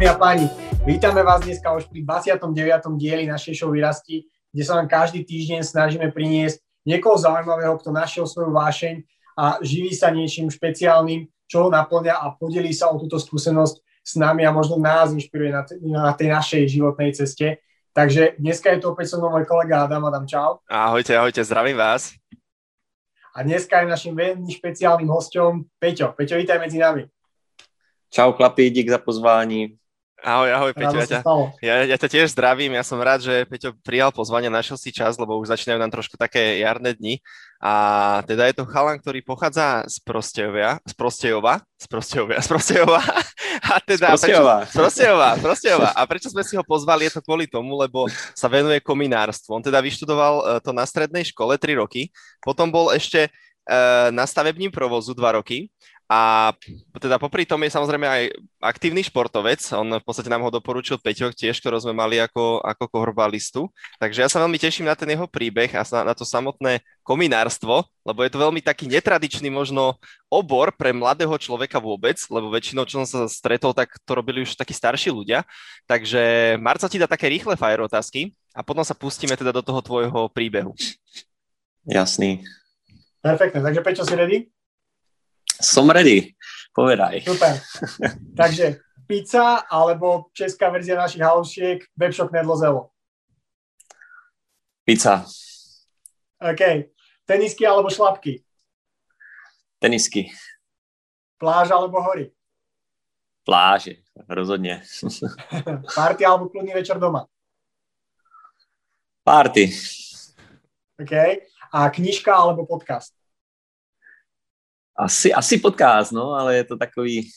Dámy a páni, vítame vás dneska už pri 29. dieli našej show Vyrasti, kde sa vám každý týždeň snažíme priniesť niekoho zaujímavého, kto našiel svoju vášeň a živí sa niečím špeciálnym, čo ho naplňa a podelí sa o túto skúsenosť s nami a možno nás inšpiruje na, na tej našej životnej ceste. Takže dneska je to opäť so mnou môj kolega Adam. Adam, čau. Ahojte, ahojte, zdravím vás. A dneska je naším veľmi špeciálnym hostom Peťo. Peťo, vítaj medzi nami. Čau chlapi, dík za pozvání. Ahoj, ahoj, Peťo. Ja ťa, ja, ja ťa tiež zdravím. Ja som rád, že Peťo prijal pozvanie, našiel si čas, lebo už začínajú nám trošku také jarné dni. A teda je to chalan, ktorý pochádza z Prostejova, z Prostejova, z Prostejova, z Prostejova. A teda, z Prostejova. Prečo, z Prostejova, Prostejova. A prečo sme si ho pozvali, je to kvôli tomu, lebo sa venuje kominárstvu. On teda vyštudoval e, to na strednej škole 3 roky, potom bol ešte e, na stavebním provozu 2 roky a teda popri tom je samozrejme aj aktívny športovec. On v podstate nám ho doporučil Peťo tiež, ktorého sme mali ako, ako korbalistu. Takže ja sa veľmi teším na ten jeho príbeh a na, na to samotné kominárstvo, lebo je to veľmi taký netradičný možno obor pre mladého človeka vôbec, lebo väčšinou, čo som sa stretol, tak to robili už takí starší ľudia. Takže Marco ti dá také rýchle fire otázky a potom sa pustíme teda do toho tvojho príbehu. Jasný. Perfektne, takže Peťo si ready? Som ready, povedaj. Super. Takže pizza alebo česká verzia našich halušiek, webshop Nedlozelo. Pizza. OK. Tenisky alebo šlapky? Tenisky. Pláž alebo hory? Pláže, rozhodně. Party alebo kľudný večer doma? Party. OK. A knižka alebo podcast? Asi, asi podcast, no, ale je to takový,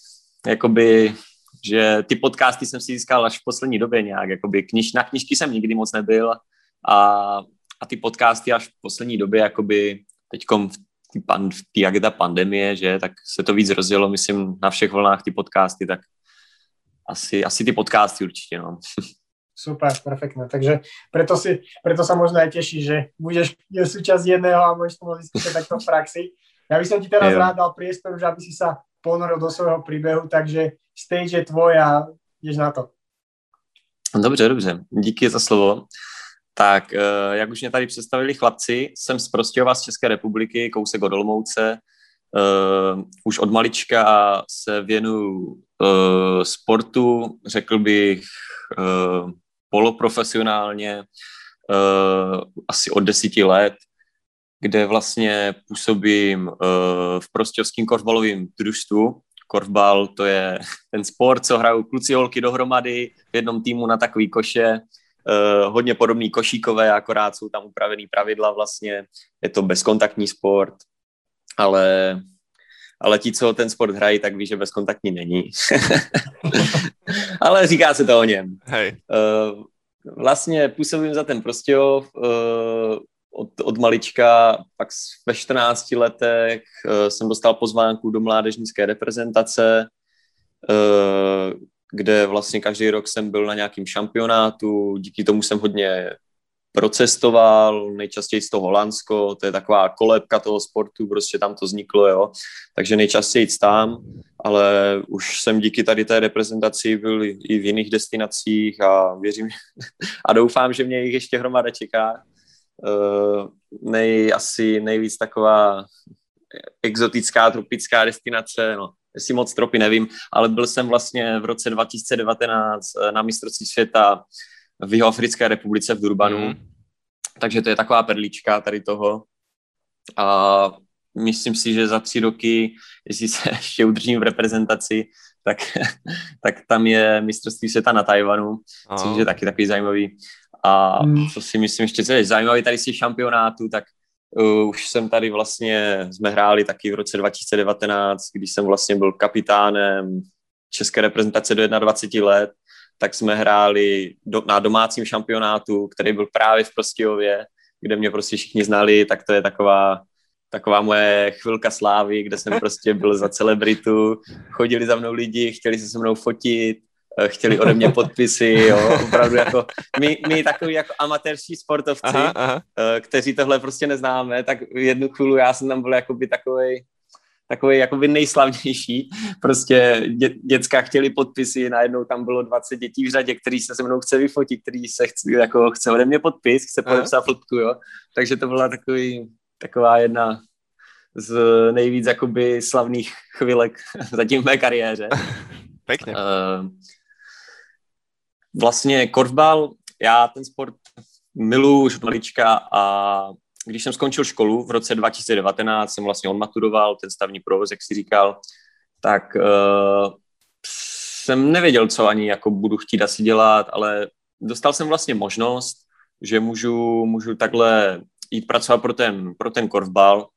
jakoby, že ty podcasty jsem si získal až v poslední době nějak, jakoby kniž, na knižky jsem nikdy moc nebyl a, a ty podcasty až v poslední době, jakoby teďkom v té pan, jak je ta pandemie, že, tak se to víc rozjelo, myslím, na všech vlnách ty podcasty, tak asi, asi ty podcasty určitě, no. Super, perfektné. Takže preto, si, preto sa možno aj že budeš súčasť jedného a môžeš to vyskúšať takto v praxi. Ja by som ti teraz rád dal priestor, že aby si sa ponoril do svojho príbehu, takže stage je tvoj a jdeš na to. Dobře, dobře. Díky za slovo. Tak, eh, jak už mě tady představili chlapci, jsem z Prostějova z České republiky, kousek od Olomouce. Uh, už od malička se věnuju uh, sportu, řekl bych poloprofesionálně, asi od desíti let kde vlastně působím uh, v prostějovském korfbalovém družstvu. Korfbal to je ten sport, co hrajou kluci holky dohromady v jednom týmu na takový koše. Uh, hodně podobný košíkové, akorát jsou tam upravený pravidla vlastně. Je to bezkontaktní sport, ale ale ti, co ten sport hrají, tak ví, že bezkontaktní není. ale říká se to o něm. Hej. Uh, vlastně působím za ten Prostějov, od, od malička, pak ve 14 letech uh, jsem dostal pozvánku do mládežnické reprezentace, uh, kde vlastně každý rok jsem byl na nějakým šampionátu, díky tomu jsem hodně procestoval, nejčastěji z toho Holandsko, to je taková kolébka toho sportu, prostě tam to vzniklo, jo. Takže nejčastěji tam, ale už jsem díky tady té reprezentaci byl i v jiných destinacích a věřím a doufám, že mě jich ještě hromada čeká uh, nej, asi nejvíc taková exotická tropická destinace, no, jestli moc tropy nevím, ale byl jsem vlastně v roce 2019 eh, na mistrovství světa v Jihoafrické republice v Durbanu, mm. takže to je taková perlička tady toho a myslím si, že za tři roky, jestli se ještě udržím v reprezentaci, tak, tak tam je mistrovství světa na Tajvanu, což je taky takový zajímavý. A hmm. co si myslím ještě, co je zajímavé tady z těch šampionátů, tak uh, už jsem tady vlastně, jsme hráli taky v roce 2019, když jsem vlastně byl kapitánem české reprezentace do 21 let, tak jsme hráli do, na domácím šampionátu, který byl právě v Prostějově, kde mě prostě všichni znali, tak to je taková, taková moje chvilka slávy, kde jsem prostě byl za celebritu, chodili za mnou lidi, chtěli se se mnou fotit, chtěli ode mě podpisy, jo, opravdu jako my, my takový jako amatérští sportovci, aha, aha. Eh, kteří tohle prostě neznáme, tak v jednu chvíli já jsem tam byl jakoby takovej, takový jakoby nejslavnější. Prostě dě, děcka chtěli podpisy, najednou tam bylo 20 dětí v řadě, který se se mnou chce vyfotit, který se chce, jako chce ode mě podpis, chce podepsat fotku, jo. Takže to byla takový, taková jedna z nejvíc jakoby slavných chvilek zatím v mé kariéře. Pěkně. Uh, vlastně korfbal, já ten sport miluji už malička a když jsem skončil školu v roce 2019, jsem vlastně odmaturoval ten stavní provoz, jak si říkal, tak uh, jsem nevěděl, co ani jako budu chtít asi dělat, ale dostal jsem vlastně možnost, že můžu, můžu takhle jít pracovat pro ten, pro ten korfbal,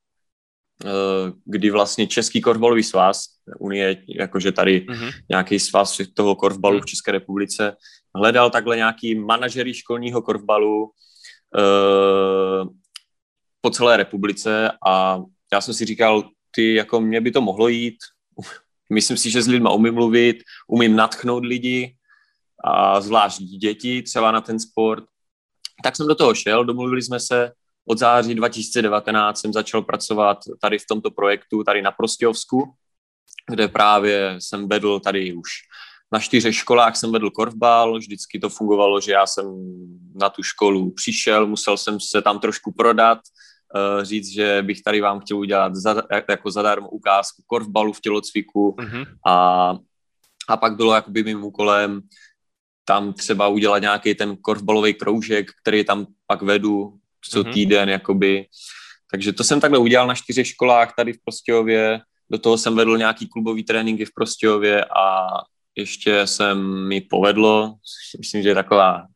kdy vlastně Český korfbalový svaz, Unie, jakože tady mm-hmm. nějaký svaz toho korfbalu mm. v České republice, hledal takhle nějaký manažery školního korfbalu, uh, po celé republice a já jsem si říkal, ty, jako mě by to mohlo jít, myslím si, že s lidma umím mluvit, umím natchnout lidi, a zvlášť děti třeba na ten sport. Tak jsem do toho šel, domluvili jsme se, od září 2019 jsem začal pracovat tady v tomto projektu, tady na Prostějovsku, kde právě jsem vedl tady už na čtyřech školách jsem vedl korfbal, vždycky to fungovalo, že já jsem na tu školu přišel, musel jsem se tam trošku prodat, uh, říct, že bych tady vám chtěl udělat za, jako zadarmo ukázku korfbalu v tělocviku mm-hmm. a, a pak bylo jakoby mým úkolem tam třeba udělat nějaký ten korfbalový kroužek, který tam pak vedu co mm-hmm. týden, jakoby. Takže to jsem takhle udělal na čtyřech školách tady v Prostějově, do toho jsem vedl nějaký klubový tréninky v Prostějově a ještě jsem mi povedlo, myslím, že je taková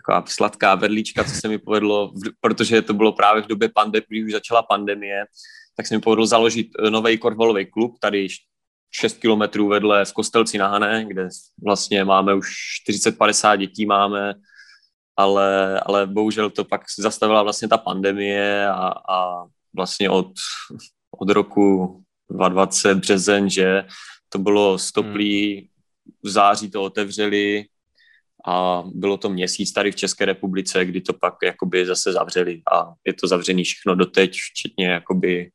taková sladká vedlíčka, co se mi povedlo, protože to bylo právě v době pandemie, když už začala pandemie, tak se mi povedlo založit eh, nový korfbalový klub tady 6 kilometrů vedle v Kostelci na Hané, kde vlastně máme už 40-50 dětí máme, ale, ale bohužel to pak zastavila vlastně ta pandemie a, a vlastně od, od roku 2020 březen, že to bylo stoplý, hmm. v září to otevřeli, a bylo to měsíc tady v České republice, kdy to pak jakoby zase zavřeli a je to zavřený všechno doteď, včetně jakoby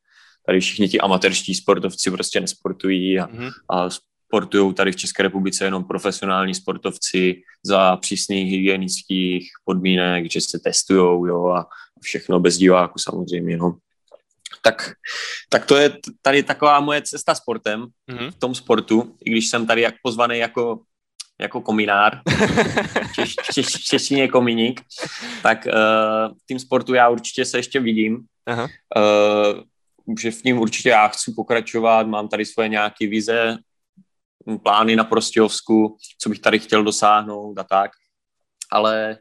tady všichni ti amatérští sportovci prostě nesportují a, mm-hmm. a sportují tady v České republice jenom profesionální sportovci za přísných hygienických podmínek, že se testují jo, a všechno bez diváku samozřejmě. No. Tak, tak to je tady taková moje cesta sportem, mm-hmm. v tom sportu, i když jsem tady jak pozvaný jako jako kominár, češ, češ, češtině komíník, tak uh, tým sportu já určitě se ještě vidím. Aha. Uh, že v ním určitě já chci pokračovat, mám tady svoje nějaké vize, plány na Prostějovsku, co bych tady chtěl dosáhnout a tak. Ale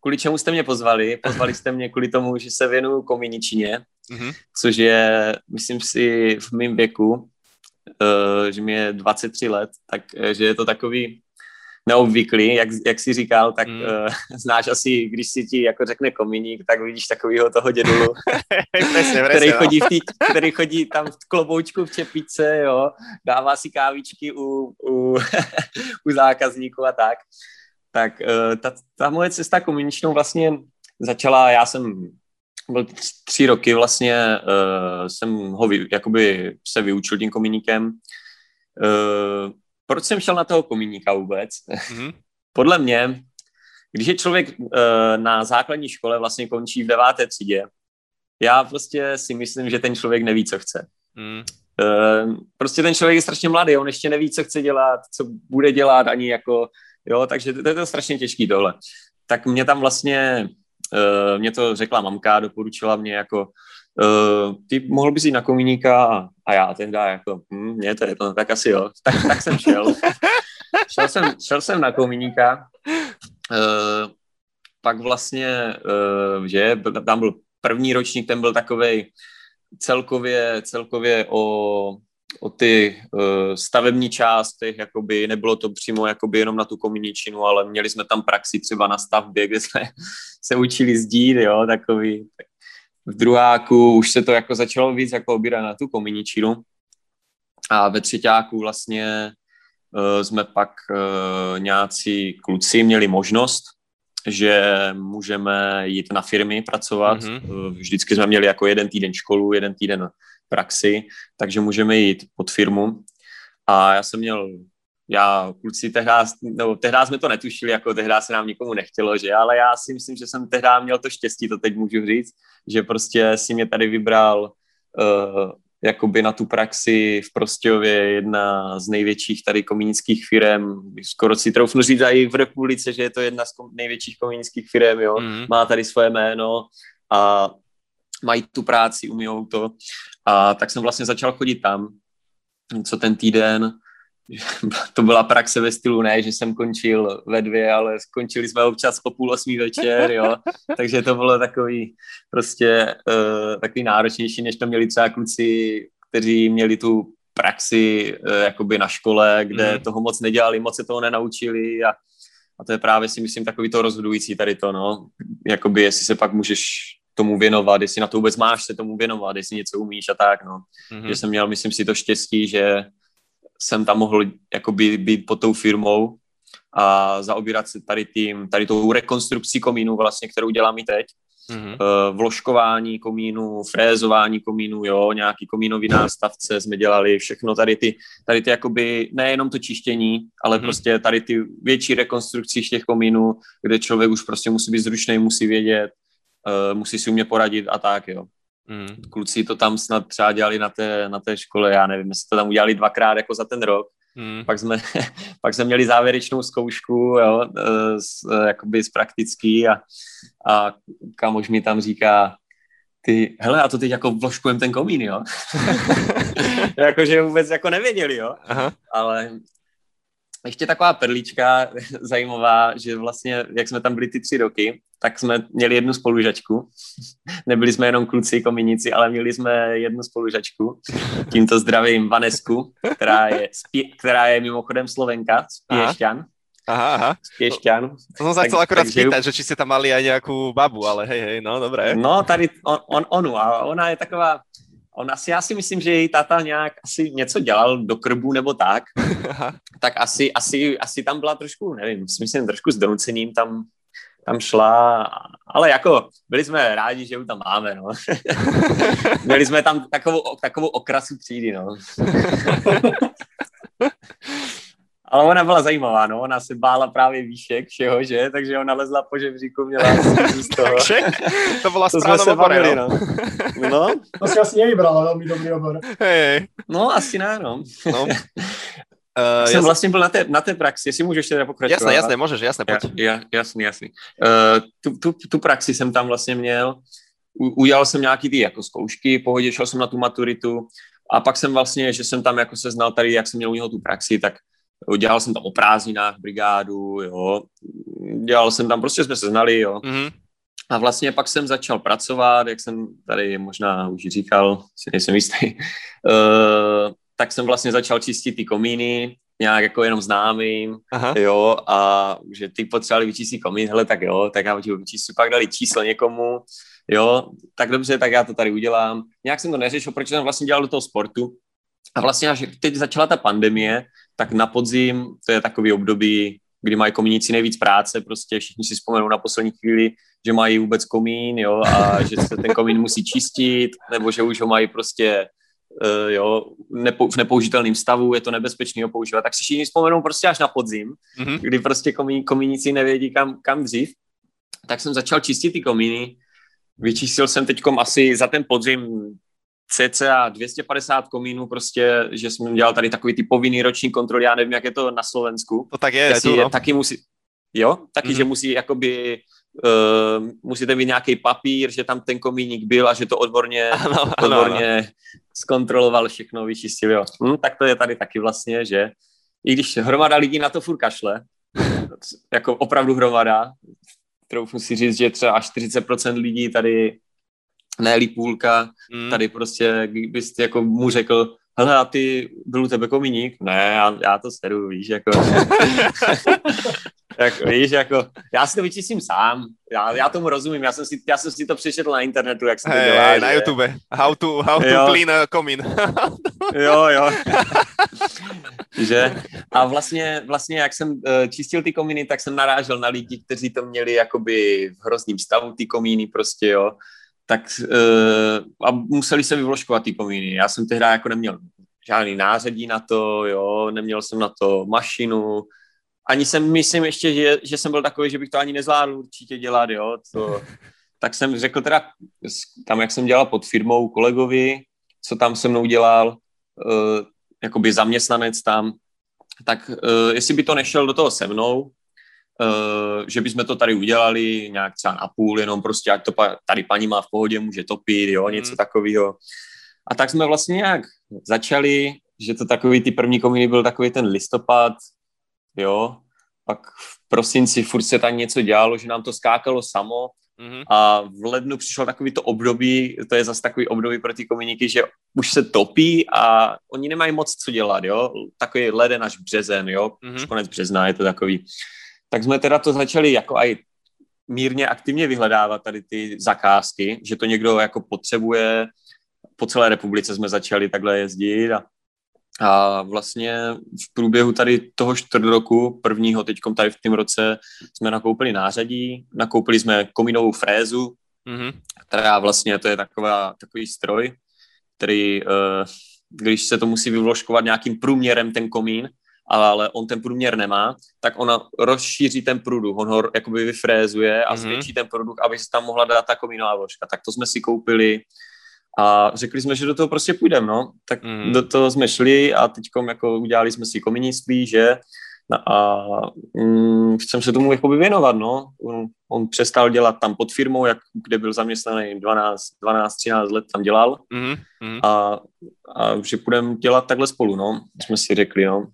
kvůli čemu jste mě pozvali? Pozvali jste mě kvůli tomu, že se věnuju kominičině, mm-hmm. což je, myslím si, v mém věku, uh, že mi je 23 let, tak že je to takový neobvyklý, jak, jak jsi říkal, tak mm. uh, znáš asi, když si ti jako řekne kominík, tak vidíš takového toho dědulu, který, no. chodí v tý, který chodí tam v kloboučku v čepice, jo, dává si kávičky u, u, u zákazníků a tak. Tak uh, ta, ta moje cesta komuničnou vlastně začala, já jsem byl tři roky vlastně, uh, jsem ho vy, jakoby se vyučil tím kominíkem. Uh, proč jsem šel na toho komíníka vůbec? Mm-hmm. Podle mě, když je člověk uh, na základní škole vlastně končí v deváté třídě, já prostě si myslím, že ten člověk neví, co chce. Mm. Uh, prostě ten člověk je strašně mladý, on ještě neví, co chce dělat, co bude dělat ani jako, jo, takže to, to je to strašně těžký tohle. Tak mě tam vlastně, uh, mě to řekla mamka, doporučila mě jako, uh, ty mohl bys jít na komíníka a já ten dá jako, hm, mě to je to, tak asi jo. Tak, tak jsem šel. šel, jsem, šel jsem na komíníka, uh, pak vlastně, uh, že tam byl první ročník, ten byl takový celkově, celkově o, o ty uh, stavební částech, jakoby nebylo to přímo jakoby jenom na tu kominičinu, ale měli jsme tam praxi třeba na stavbě, kde jsme se učili zdít, jo, takový, tak v druháku už se to jako začalo víc jako obírat na tu kominičinu a ve třetíku vlastně uh, jsme pak uh, nějací kluci měli možnost, že můžeme jít na firmy pracovat. Mm-hmm. Vždycky jsme měli jako jeden týden školu, jeden týden praxi, takže můžeme jít pod firmu. A já jsem měl já kluci tehdy, no, tehdy jsme to netušili, jako tehdy se nám nikomu nechtělo, že, ale já si myslím, že jsem tehdy měl to štěstí, to teď můžu říct, že prostě si mě tady vybral uh, jakoby na tu praxi v Prostějově jedna z největších tady komínických firm, skoro si troufnu říct i v republice, že je to jedna z největších komínických firm, jo, mm. má tady svoje jméno a mají tu práci, umíjou to. A tak jsem vlastně začal chodit tam, co ten týden, to byla praxe ve stylu ne, že jsem končil ve dvě, ale skončili jsme občas o půl osmý večer, jo. Takže to bylo takový prostě uh, takový náročnější, než to měli třeba kluci, kteří měli tu praxi uh, jakoby na škole, kde mm. toho moc nedělali, moc se toho nenaučili a, a to je právě si myslím takový to rozhodující tady to, no. Jakoby jestli se pak můžeš tomu věnovat, jestli na to vůbec máš se tomu věnovat, jestli něco umíš a tak, no. Mm-hmm. Že jsem měl, myslím si, to štěstí, že jsem tam mohl jakoby být pod tou firmou a zaobírat se tady tím, tady tou rekonstrukcí komínu vlastně, kterou dělám i teď. Mm-hmm. Vložkování komínu, frézování komínu, jo, nějaký komínový nástavce jsme dělali, všechno tady ty, tady ty jakoby, nejenom to čištění, ale mm-hmm. prostě tady ty větší rekonstrukcí těch komínů, kde člověk už prostě musí být zručný, musí vědět, uh, musí si umět poradit a tak, jo. Mm. Kluci to tam snad třeba dělali na té, na té škole, já nevím, jestli to tam udělali dvakrát jako za ten rok. Mm. Pak, jsme, pak jsme měli závěrečnou zkoušku, jo, e, z, e, jakoby z praktický a, a kamož mi tam říká, ty, hele, a to teď jako vložkujem ten komín, jo? Jakože vůbec jako nevěděli, jo? Aha. Ale ještě taková perlička zajímavá, že vlastně, jak jsme tam byli ty tři roky, tak jsme měli jednu spolužačku. Nebyli jsme jenom kluci, kominici, ale měli jsme jednu spolužačku. Tímto zdravím Vanesku, která je, která je mimochodem Slovenka z Piešťan. Aha, aha. Piešťan. To jsem se chcel akorát spýtať, že či ste tam mali aj nejakú babu, ale hej, hej, no dobré. No, tady on, on, onu a ona je taková, on asi, já si myslím, že její táta nějak asi něco dělal do krbu nebo tak, tak asi, asi, asi tam byla trošku, nevím, myslím trošku s donucením tam, tam šla, ale jako byli jsme rádi, že ji tam máme, no. Měli jsme tam takovou, takovou okrasu třídy, no. Ale ona byla zajímavá, no, ona se bála právě výšek všeho, že, takže ona lezla po žebříku, měla z toho. to byla to správná obor, no. no. To si asi nevybrala velmi dobrý obor. Hey, hey. No, asi ne, no. no. Uh, jsem vlastně byl na té, na té praxi, jestli můžeš teda pokračovat. Jasné, jasné, můžeš, jasné, pojď. Ja, ja, jasný, jasný. Uh, tu, tu, tu praxi jsem tam vlastně měl, U, udělal jsem nějaký ty jako zkoušky, pohodě šel jsem na tu maturitu a pak jsem vlastně, že jsem tam jako se znal tady, jak jsem měl u něho tu praxi, tak dělal jsem tam o prázdninách brigádu, jo, dělal jsem tam, prostě jsme se znali, jo. Mm-hmm. A vlastně pak jsem začal pracovat, jak jsem tady možná už říkal, si nejsem jistý, uh, tak jsem vlastně začal čistit ty komíny, nějak jako jenom známým, Aha. jo, a že ty potřebovali vyčistit komín, hele, tak jo, tak já ti ho pak dali číslo někomu, jo, tak dobře, tak já to tady udělám. Nějak jsem to neřešil, protože jsem vlastně dělal do toho sportu, a vlastně až teď začala ta pandemie, tak na podzim, to je takový období, kdy mají komíníci nejvíc práce, prostě všichni si vzpomenou na poslední chvíli, že mají vůbec komín, jo, a že se ten komín musí čistit, nebo že už ho mají prostě uh, jo, nepo, v nepoužitelném stavu, je to nebezpečný ho používat, tak si všichni vzpomenou prostě až na podzim, mm-hmm. kdy prostě komí, komíníci nevědí kam, kam dřív, tak jsem začal čistit ty komíny, vyčistil jsem teď asi za ten podzim cca 250 komínů prostě, že jsem dělal tady takový ty povinný roční kontroly, já nevím, jak je to na Slovensku. To tak je, je, tu, no. taky musí, jo, taky, mm-hmm. že musí jakoby uh, musíte mít nějaký papír, že tam ten komíník byl a že to odborně, ano, ano, odborně ano. Zkontroloval všechno, vyčistil, jo. Hm, tak to je tady taky vlastně, že i když hromada lidí na to furt kašle, jako opravdu hromada, kterou musí říct, že třeba 40% lidí tady ne půlka, mm. tady prostě, kdybyste jako mu řekl, hele, a ty byl u tebe komíník? Ne, já, já to sedu, víš, jako. jako, víš, jako, já si to vyčistím sám, já, já tomu rozumím, já jsem, si, já jsem si to přečetl na internetu, jak se to dělá. Hey, na YouTube, how to, how to jo. clean a komín. jo, jo. že? A vlastně, vlastně, jak jsem uh, čistil ty komíny, tak jsem narážel na lidi, kteří to měli jakoby v hrozným stavu, ty komíny prostě, jo tak uh, a museli se vyvložkovat ty komíny. Já jsem tehdy jako neměl žádný nářadí na to, jo, neměl jsem na to mašinu, ani jsem, myslím ještě, že, že jsem byl takový, že bych to ani nezvládl určitě dělat, jo, to, tak jsem řekl teda, tam jak jsem dělal pod firmou kolegovi, co tam se mnou dělal, uh, jakoby zaměstnanec tam, tak uh, jestli by to nešel do toho se mnou, že bychom to tady udělali nějak třeba na půl, jenom prostě, jak to pa, tady paní má v pohodě, může topit, jo, něco mm. takového. A tak jsme vlastně nějak začali, že to takový, ty první kominy byl takový ten listopad, jo, pak v prosinci furt se tam něco dělalo, že nám to skákalo samo mm-hmm. a v lednu přišlo takový to období, to je zase takový období pro ty komuniky, že už se topí a oni nemají moc co dělat, jo, takový leden až březen, jo, mm-hmm. už konec března je to takový. Tak jsme teda to začali jako aj mírně aktivně vyhledávat tady ty zakázky, že to někdo jako potřebuje, po celé republice jsme začali takhle jezdit a a vlastně v průběhu tady toho čtvrt roku, prvního teďkom tady v tom roce, jsme nakoupili nářadí, nakoupili jsme komínovou frézu, mm-hmm. která vlastně to je taková, takový stroj, který, uh, když se to musí vyvložkovat nějakým průměrem ten komín, ale on ten průměr nemá, tak ona rozšíří ten průduch, on ho jakoby vyfrézuje a mm-hmm. zvětší ten průduch, aby se tam mohla dát ta komínová vložka. Tak to jsme si koupili, a řekli jsme, že do toho prostě půjdeme, no. Tak mm. do toho jsme šli a teď jako udělali jsme si komuniství, že no a mm, chcem se tomu jakoby věnovat, no. On, on přestal dělat tam pod firmou, jak, kde byl zaměstnaný 12, 12 13 let tam dělal mm. Mm. A, a že budeme dělat takhle spolu, no. Jsme si řekli, no.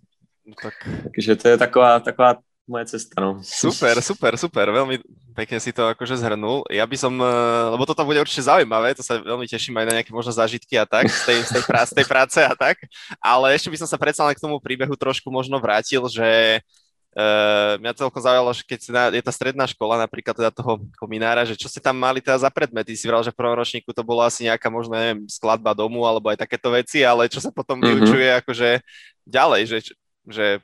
Tak. Takže to je taková, taková moje cesta, no. Super, super, super, veľmi pekne si to akože zhrnul. Ja by som, eh, lebo toto bude určite zaujímavé, to sa veľmi teším aj na nejaké možno zážitky a tak, z tej, z tej, práce, z tej práce a tak, ale ešte by som sa predsa len k tomu príbehu trošku možno vrátil, že Uh, mňa celkom zaujalo, že keď si na, je tá stredná škola, napríklad teda toho kominára, že čo ste tam mali teda za predmety? Si vral, že v prvom ročníku to bolo asi nejaká možno, neviem, skladba domu alebo aj takéto veci, ale čo sa potom mm-hmm. vyučuje akože ďalej, že, že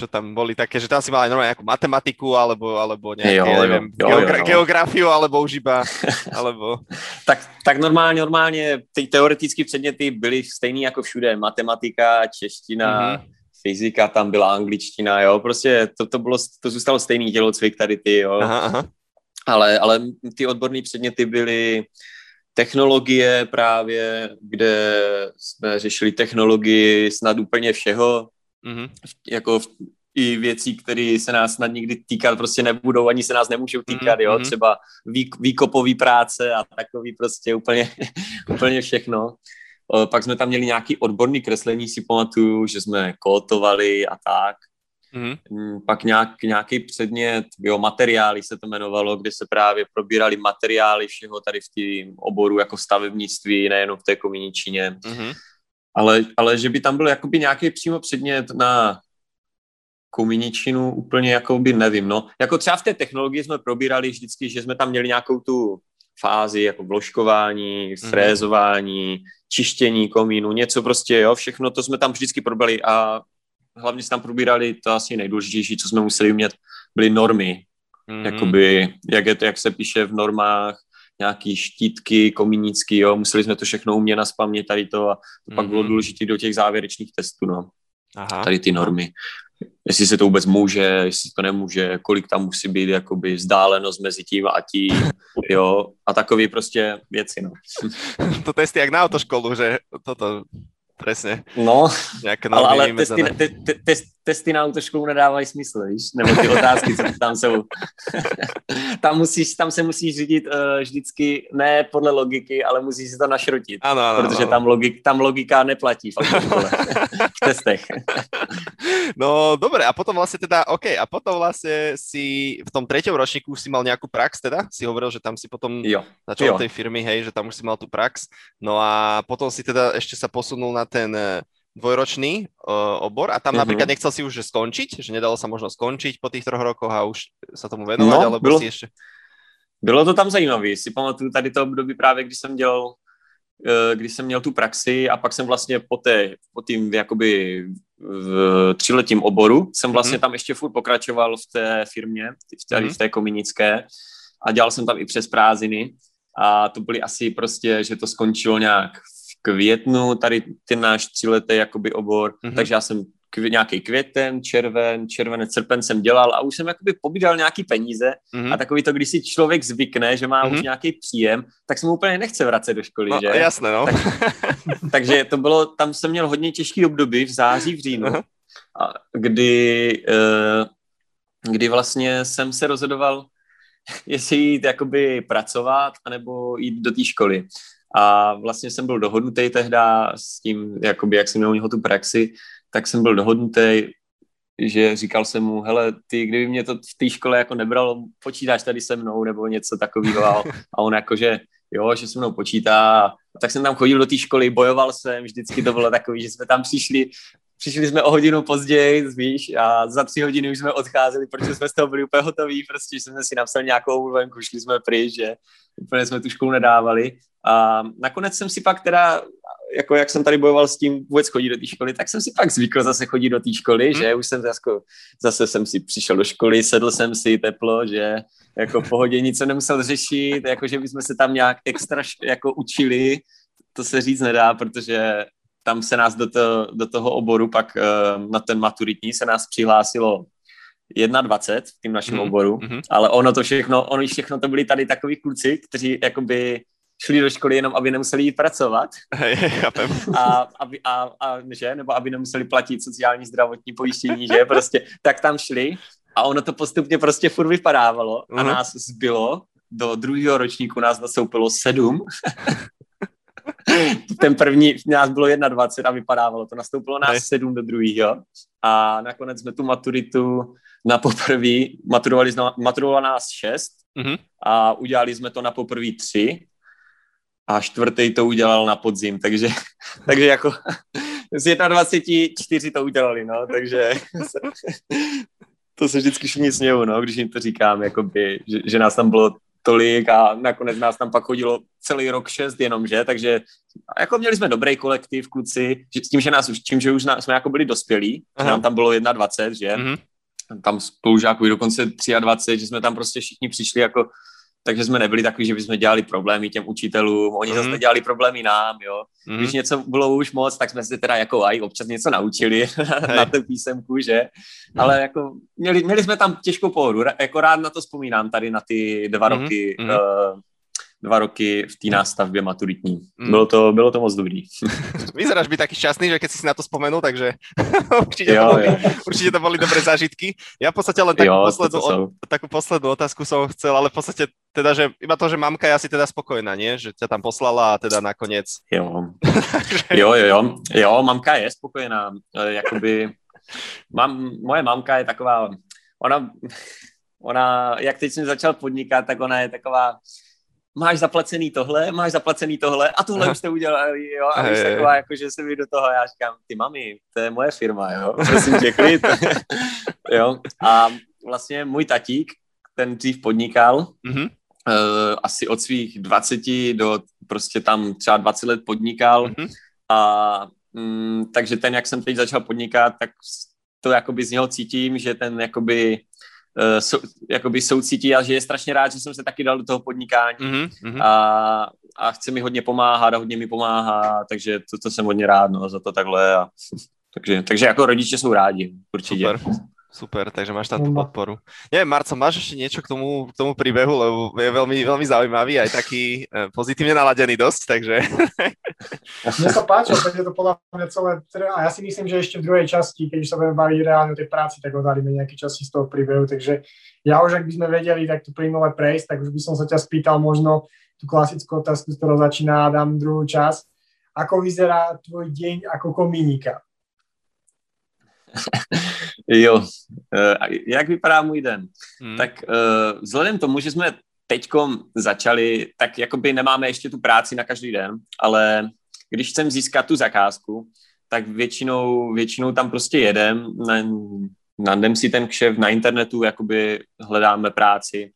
čo tam boli také, že tam si mal aj normálne nejakú matematiku, alebo, alebo nejaké, jo, jo, neviem, jo, geogra- jo, jo. geografiu, alebo už iba, alebo... tak, tak normálně, normálně ty teoretické předměty byly stejný jako všude, matematika, čeština, mm-hmm. fyzika, tam byla angličtina, jo, prostě to, to bylo, to zůstalo stejný tělocvik tady ty, jo. Aha, aha. Ale, ale ty odborné předměty byly technologie právě, kde jsme řešili technologii snad úplně všeho, Mm-hmm. Jako v, i věcí, které se nás snad nikdy týkat prostě nebudou, ani se nás nemůžou týkat, mm-hmm. jo, třeba vý, výkopový práce a takový prostě úplně, úplně všechno. O, pak jsme tam měli nějaký odborný kreslení, si pamatuju, že jsme kótovali a tak. Mm-hmm. Pak nějak, nějaký předmět, materiály se to jmenovalo, kde se právě probírali materiály všeho tady v tím oboru jako stavebnictví, nejenom v té kominičině. Mm-hmm ale, ale že by tam byl jakoby nějaký přímo předmět na kominičinu, úplně jakoby nevím, no. Jako třeba v té technologii jsme probírali vždycky, že jsme tam měli nějakou tu fázi jako vložkování, mhm. frézování, mm-hmm. čištění komínu, něco prostě, jo, všechno to jsme tam vždycky probírali a hlavně jsme tam probírali to asi nejdůležitější, co jsme museli umět, byly normy, mm-hmm. jakoby, jak, je to, jak se píše v normách, nějaký štítky, komínický, jo, museli jsme to všechno umět na spamě tady to a to mm-hmm. pak bylo mhm. důležité do těch závěrečných testů, no. Aha. Tady ty normy. Jestli se to vůbec může, jestli to nemůže, kolik tam musí být jakoby vzdálenost mezi tím a tím, jo, a takový prostě věci, no. to testy jak na autoškolu, že toto presne. No, ale, ale testy, te, te, te, testy na autoškolu nedávají smysl, víš? Nebo ty otázky, co tam jsou. tam, musíš, tam se musíš řídit uh, vždycky ne podle logiky, ale musíš si to našrotit. Ano, ano, protože ano. Tam, logik, tam logika neplatí v v testech. no, dobre, a potom vlastne teda, OK, a potom vlastne si v tom treťom ročníku už si mal nejakú prax teda? Si hovoril, že tam si potom jo. začal jo. tej firmy, hej, že tam už si mal tú prax. No a potom si teda ešte sa posunul na ten eh, dvojročný uh, obor a tam mm-hmm. napríklad nechcel si už že skončiť, že nedalo sa možno skončiť po tých troch rokoch a už sa tomu venovať, no, alebo bylo, si ešte... Bylo to tam zajímavé, si pamatuju tady to období právě, když jsem dělal uh, když jsem měl tu praxi a pak jsem vlastně po, té, po tým jakoby v tříletím oboru jsem vlastně mm-hmm. tam ještě furt pokračoval v té firmě, v té, mm-hmm. v té kominické a dělal jsem tam i přes prázdniny a to byly asi prostě, že to skončilo nějak v květnu, tady ten náš tříletý jakoby obor, mm-hmm. takže já jsem kv, nějaký květen, červen, červenec, srpen jsem dělal a už jsem jakoby pobídal nějaký peníze mm-hmm. a takový to, když si člověk zvykne, že má mm-hmm. už mhm. nějaký příjem, tak se mu úplně nechce vracet do školy, no, že? jasné, no. Tak, takže to bylo, tam jsem měl hodně těžký období v září, v říjnu, uh-huh. a kdy, uh, kdy vlastně jsem se rozhodoval, jestli jít jakoby pracovat, anebo jít do té školy. A vlastně jsem byl dohodnutý tehdy s tím, jakoby, jak jsem měl u něho tu praxi, tak jsem byl dohodnutý, že říkal jsem mu, hele, ty, kdyby mě to v té škole jako nebralo, počítáš tady se mnou, nebo něco takového. A on jakože, jo, že se mnou počítá. A tak jsem tam chodil do té školy, bojoval jsem, vždycky to bylo takový, že jsme tam přišli, přišli jsme o hodinu později, víš, a za tři hodiny už jsme odcházeli, protože jsme z toho byli úplně hotoví, prostě jsme si napsali nějakou úrovenku, šli jsme pryč, že úplně jsme tu školu nedávali. A nakonec jsem si pak teda jako jak jsem tady bojoval s tím vůbec chodit do té školy, tak jsem si pak zvykl zase chodit do té školy, hmm. že už jsem zase, zase jsem si přišel do školy, sedl jsem si teplo, že jako v pohodě nic nemusel řešit, jako že bychom se tam nějak extra jako učili, to se říct nedá, protože tam se nás do, to, do toho oboru pak uh, na ten maturitní se nás přihlásilo 21 v tím našem mm, oboru, mm-hmm. ale ono to všechno, ono všechno to byli tady takový kluci, kteří jakoby šli do školy jenom, aby nemuseli jít pracovat. a, aby, a, a, že? Nebo aby nemuseli platit sociální zdravotní pojištění, že? Prostě tak tam šli a ono to postupně prostě furt vypadávalo a uh-huh. nás zbylo, do druhého ročníku nás nastoupilo sedm. Ten první, nás bylo 21 a vypadávalo to. Nastoupilo nás Hej. sedm do druhého a nakonec jsme tu maturitu na poprví, maturovali, maturovalo nás šest uh-huh. a udělali jsme to na poprví tři a čtvrtý to udělal na podzim, takže, takže jako z 21 čtyři to udělali, no, takže to se vždycky všichni smějou, no, když jim to říkám, jakoby, že, že nás tam bylo tolik a nakonec nás tam pak chodilo celý rok šest jenom, že, takže jako měli jsme dobrý kolektiv, kluci, že, s tím, že nás už, tím, že už na, jsme jako byli dospělí, že nám tam bylo 21, že, mm-hmm. tam spolužáků dokonce 23, že jsme tam prostě všichni přišli jako takže jsme nebyli takový, že bychom dělali problémy těm učitelům, oni mm. zase nedělali problémy nám, jo. Mm. Když něco bylo už moc, tak jsme se teda jako aj občas něco naučili na tu písemku, že? Mm. Ale jako měli, měli jsme tam těžkou pohodu, jako rád na to vzpomínám tady na ty dva mm. roky mm. Uh, dva roky v té nástavbě maturitní. Mm. Bylo, to, bylo to moc dobrý. Vyzeráš byť taký šťastný, že keď si si na to spomenul, takže určite, jo, to boli, jo. určite to boli dobré zážitky. Ja v podstate len takú, jo, poslednú, o, takú poslednú otázku som chcel, ale v podstate teda, že iba to, že mamka je asi teda spokojná, nie? Že ťa tam poslala a teda nakoniec... Jo. jo, jo, jo. Jo, mamka je spokojená. E, jakoby... Mam, moje mamka je taková... Ona, ona, jak teď jsem začal podnikat, tak ona je taková máš zaplacený tohle, máš zaplacený tohle a tohle Aha. už jste udělali, jo, a víš taková, jako, že se mi do toho, já říkám, ty mami, to je moje firma, jo, prosím tě, klid. jo, a vlastně můj tatík, ten dřív podnikal, mm-hmm. uh, asi od svých 20 do prostě tam třeba 20 let podnikal mm-hmm. a mm, takže ten, jak jsem teď začal podnikat, tak to jakoby z něho cítím, že ten jakoby uh, sou, jakoby soucítí a že je strašně rád, že jsem se taky dal do toho podnikání mm-hmm. a, a chce mi hodně pomáhat a hodně mi pomáhá, takže to, to jsem hodně rád no, za to takhle. A, takže, takže jako rodiče jsou rádi, určitě. Super. Super, takže máš tam tú podporu. Neviem, Marco, máš ešte niečo k tomu, k tomu príbehu, lebo je veľmi, veľmi zaujímavý, aj taký e, pozitívne naladený dosť, takže... Mne sa páči, je to podľa mňa celé, a ja si myslím, že ešte v druhej časti, keď už sa budeme baviť reálne o tej práci, tak odhalíme nejaké časti z toho príbehu, takže ja už, ak by sme vedeli tak to plynule prejsť, tak už by som sa ťa spýtal možno tú klasickú otázku, z ktorou začína dám druhú časť. Ako vyzerá tvoj deň ako komínika? jo, eh, jak vypadá můj den? Hmm. Tak eh, vzhledem tomu, že jsme teďkom začali, tak jakoby nemáme ještě tu práci na každý den, ale když chcem získat tu zakázku, tak většinou, většinou tam prostě jedem, nandem si ten kšev na internetu, jakoby hledáme práci,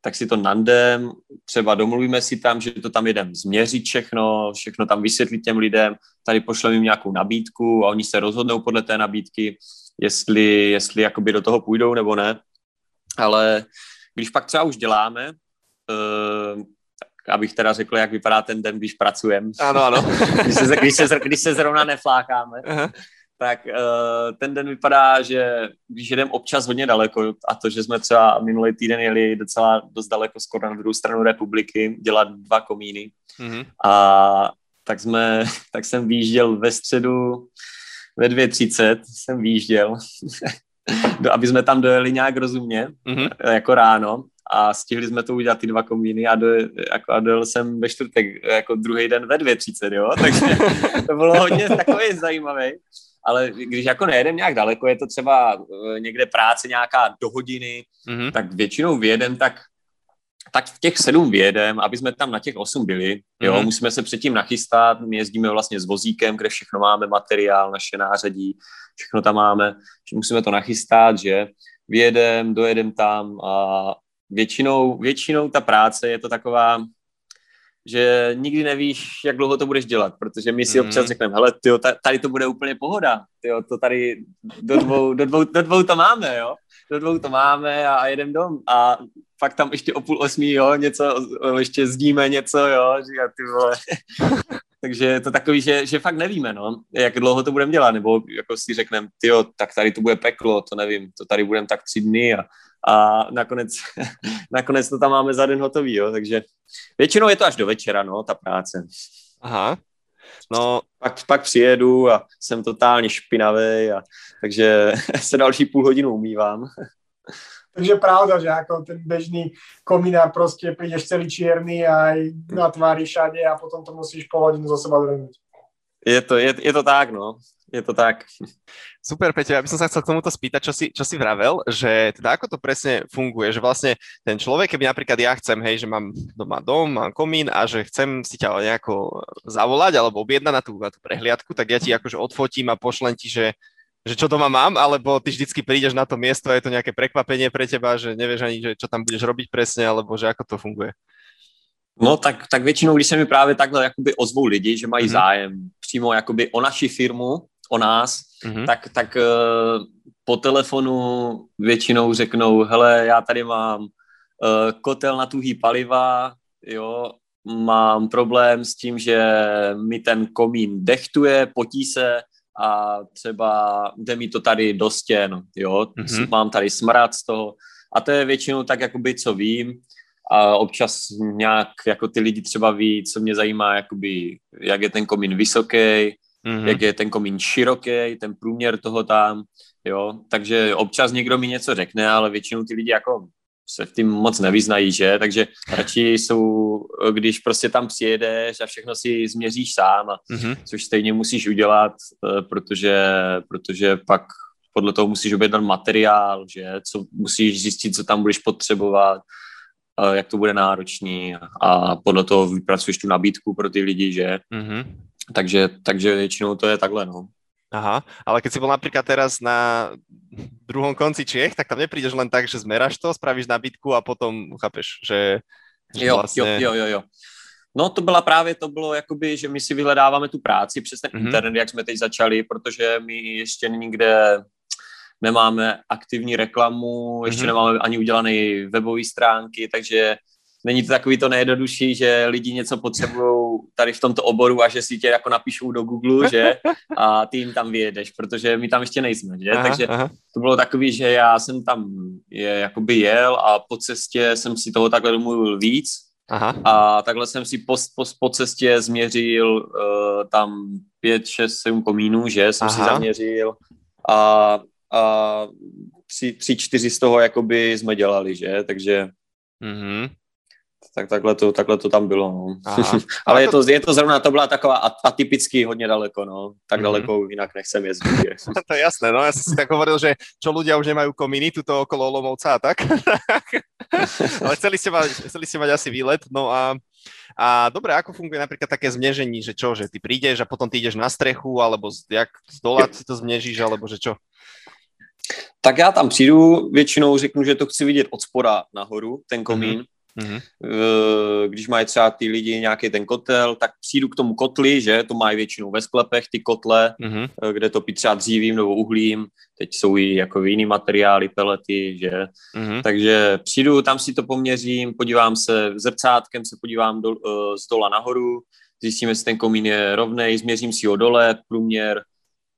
tak si to nandem, třeba domluvíme si tam, že to tam jedem změřit všechno, všechno tam vysvětlit těm lidem, tady pošleme jim nějakou nabídku a oni se rozhodnou podle té nabídky, jestli, jestli jakoby do toho půjdou nebo ne. Ale když pak třeba už děláme, uh, abych teda řekl, jak vypadá ten den, když pracujeme. Ano, ano. když, se, když, se, když se zrovna neflákáme. Uh-huh. Tak uh, ten den vypadá, že když jedeme občas hodně daleko, a to, že jsme třeba minulý týden jeli docela dost daleko skoro na druhou stranu republiky, dělat dva komíny. Uh-huh. A tak, jsme, tak jsem výjížděl ve středu ve 2.30 jsem výjížděl, aby jsme tam dojeli nějak rozumně, mm-hmm. jako ráno a stihli jsme to udělat ty dva komíny a, do, jako, a dojel jsem ve čtvrtek, jako druhý den ve 2.30, jo, takže to bylo hodně takový zajímavý. Ale když jako nejedem nějak daleko, je to třeba eh, někde práce nějaká do hodiny, mm-hmm. tak většinou vyjedem tak tak v těch sedm vědem, aby jsme tam na těch osm byli, jo, mm. musíme se předtím nachystat, my jezdíme vlastně s vozíkem, kde všechno máme, materiál, naše nářadí, všechno tam máme, že musíme to nachystat, že vyjedem, dojedem tam a většinou, většinou ta práce je to taková, že nikdy nevíš, jak dlouho to budeš dělat, protože my si mm. občas řekneme, hele, tyjo, tady to bude úplně pohoda, tyjo, to tady do dvou, do dvou, do dvou to máme, jo, do dvou to máme a, a jedem dom a fakt tam ještě o půl osmí, jo, něco, ještě zdíme něco, jo, říká, ty vole. Takže je to takový, že, že fakt nevíme, no, jak dlouho to budeme dělat, nebo jako si řekneme, jo, tak tady to bude peklo, to nevím, to tady budeme tak tři dny a, a nakonec, nakonec to tam máme za den hotový, jo, takže většinou je to až do večera, no, ta práce. Aha, No, pak, pak přijedu a jsem totálně špinavý, a, takže se další půl hodinu umývám. Takže pravda, že jako ten bežný kominár prostě prídeš celý čierny a na tvári všade a potom to musíš po hodinu za seba drhnúť. Je to, je, je to tak, no. Je to tak. Super, Peťo, ja by som sa chcel k tomuto spýtať, čo si, čo si vravel, že teda ako to presne funguje, že vlastne ten človek, keby napríklad ja chcem, hej, že mám doma dom, mám komín a že chcem si ťa nejako zavolať alebo objednať na tú, na tú prehliadku, tak ja ti akože odfotím a pošlem ti, že že čo doma mám, alebo ty vždycky prídeš na to miesto a je to nejaké prekvapenie pre teba, že nevieš ani, že čo tam budeš robiť presne, alebo že ako to funguje? No tak, tak většinou, když se mi právě takhle jakoby ozvou lidi, že mají mm-hmm. zájem přímo jakoby o naši firmu, o nás, mm-hmm. tak, tak uh, po telefonu většinou řeknou, hele, já tady mám uh, kotel na tuhý paliva, jo, mám problém s tím, že mi ten komín dechtuje, potí se, a třeba jde mi to tady do stěn, jo, mm-hmm. mám tady smrad z toho a to je většinou tak, jakoby, co vím a občas nějak, jako ty lidi třeba ví, co mě zajímá, jakoby, jak je ten komín vysoký, mm-hmm. jak je ten komín široký, ten průměr toho tam, jo, takže občas někdo mi něco řekne, ale většinou ty lidi jako se v tím moc nevyznají, že? Takže radši jsou, když prostě tam přijedeš a všechno si změříš sám, a, mm-hmm. což stejně musíš udělat, eh, protože, protože pak podle toho musíš objednat materiál, že? Co musíš zjistit, co tam budeš potřebovat, eh, jak to bude náročný a podle toho vypracuješ tu nabídku pro ty lidi, že? Mm-hmm. Takže, takže většinou to je takhle, no. Aha, ale keď si bol napríklad teraz na druhom konci Čech, tak tam neprídeš len tak, že zmeráš to, spravíš nabídku a potom chápeš, že, že jo, vlastně... jo, jo, jo, jo. No to byla právě, to bylo jakoby, že my si vyhledáváme tu práci přes ten mm-hmm. internet, jak jsme teď začali, protože my ještě nikde nemáme aktivní reklamu, ještě mm-hmm. nemáme ani udělané webové stránky, takže není to takový to nejjednodušší, že lidi něco potřebují tady v tomto oboru a že si tě jako napíšou do Google, že a ty jim tam vyjedeš, protože my tam ještě nejsme, že? Aha, Takže aha. to bylo takový, že já jsem tam je, jakoby jel a po cestě jsem si toho takhle domluvil víc aha. a takhle jsem si po, po, po cestě změřil uh, tam pět, šest, sedm komínů, že jsem aha. si zaměřil a, a tři, tři, čtyři z toho jakoby jsme dělali, že? Takže mm-hmm tak takhle to, takhle to tam bylo. No. Ale je to, je to zrovna, to byla taková atypický hodně daleko, no. Tak mm-hmm. daleko jinak nechcem jezdit. to je jasné, no. Já jsem si tak hovoril, že čo ľudia už nemajú kominy tuto okolo Olomovca a tak. Ale chceli ste, mať, chceli ste mať asi výlet, no a a dobre, ako funguje napríklad také zmnežení, že čo, že ty prídeš a potom ty ideš na strechu, alebo jak z dola si to zmnežíš, alebo že čo? Tak já tam přijdu, většinou řeknu, že to chci vidět od spora nahoru, ten komín, mm-hmm Mm-hmm. Když mají třeba ty lidi nějaký ten kotel, tak přijdu k tomu kotli, že to mají většinou ve sklepech ty kotle, mm-hmm. kde to třeba dřívím nebo uhlím, teď jsou i jako jiný materiály, pelety, že. Mm-hmm. Takže přijdu, tam si to poměřím, podívám se zrcátkem, se podívám do, z dola nahoru, zjistím, jestli ten komín je rovnej, změřím si ho dole, průměr,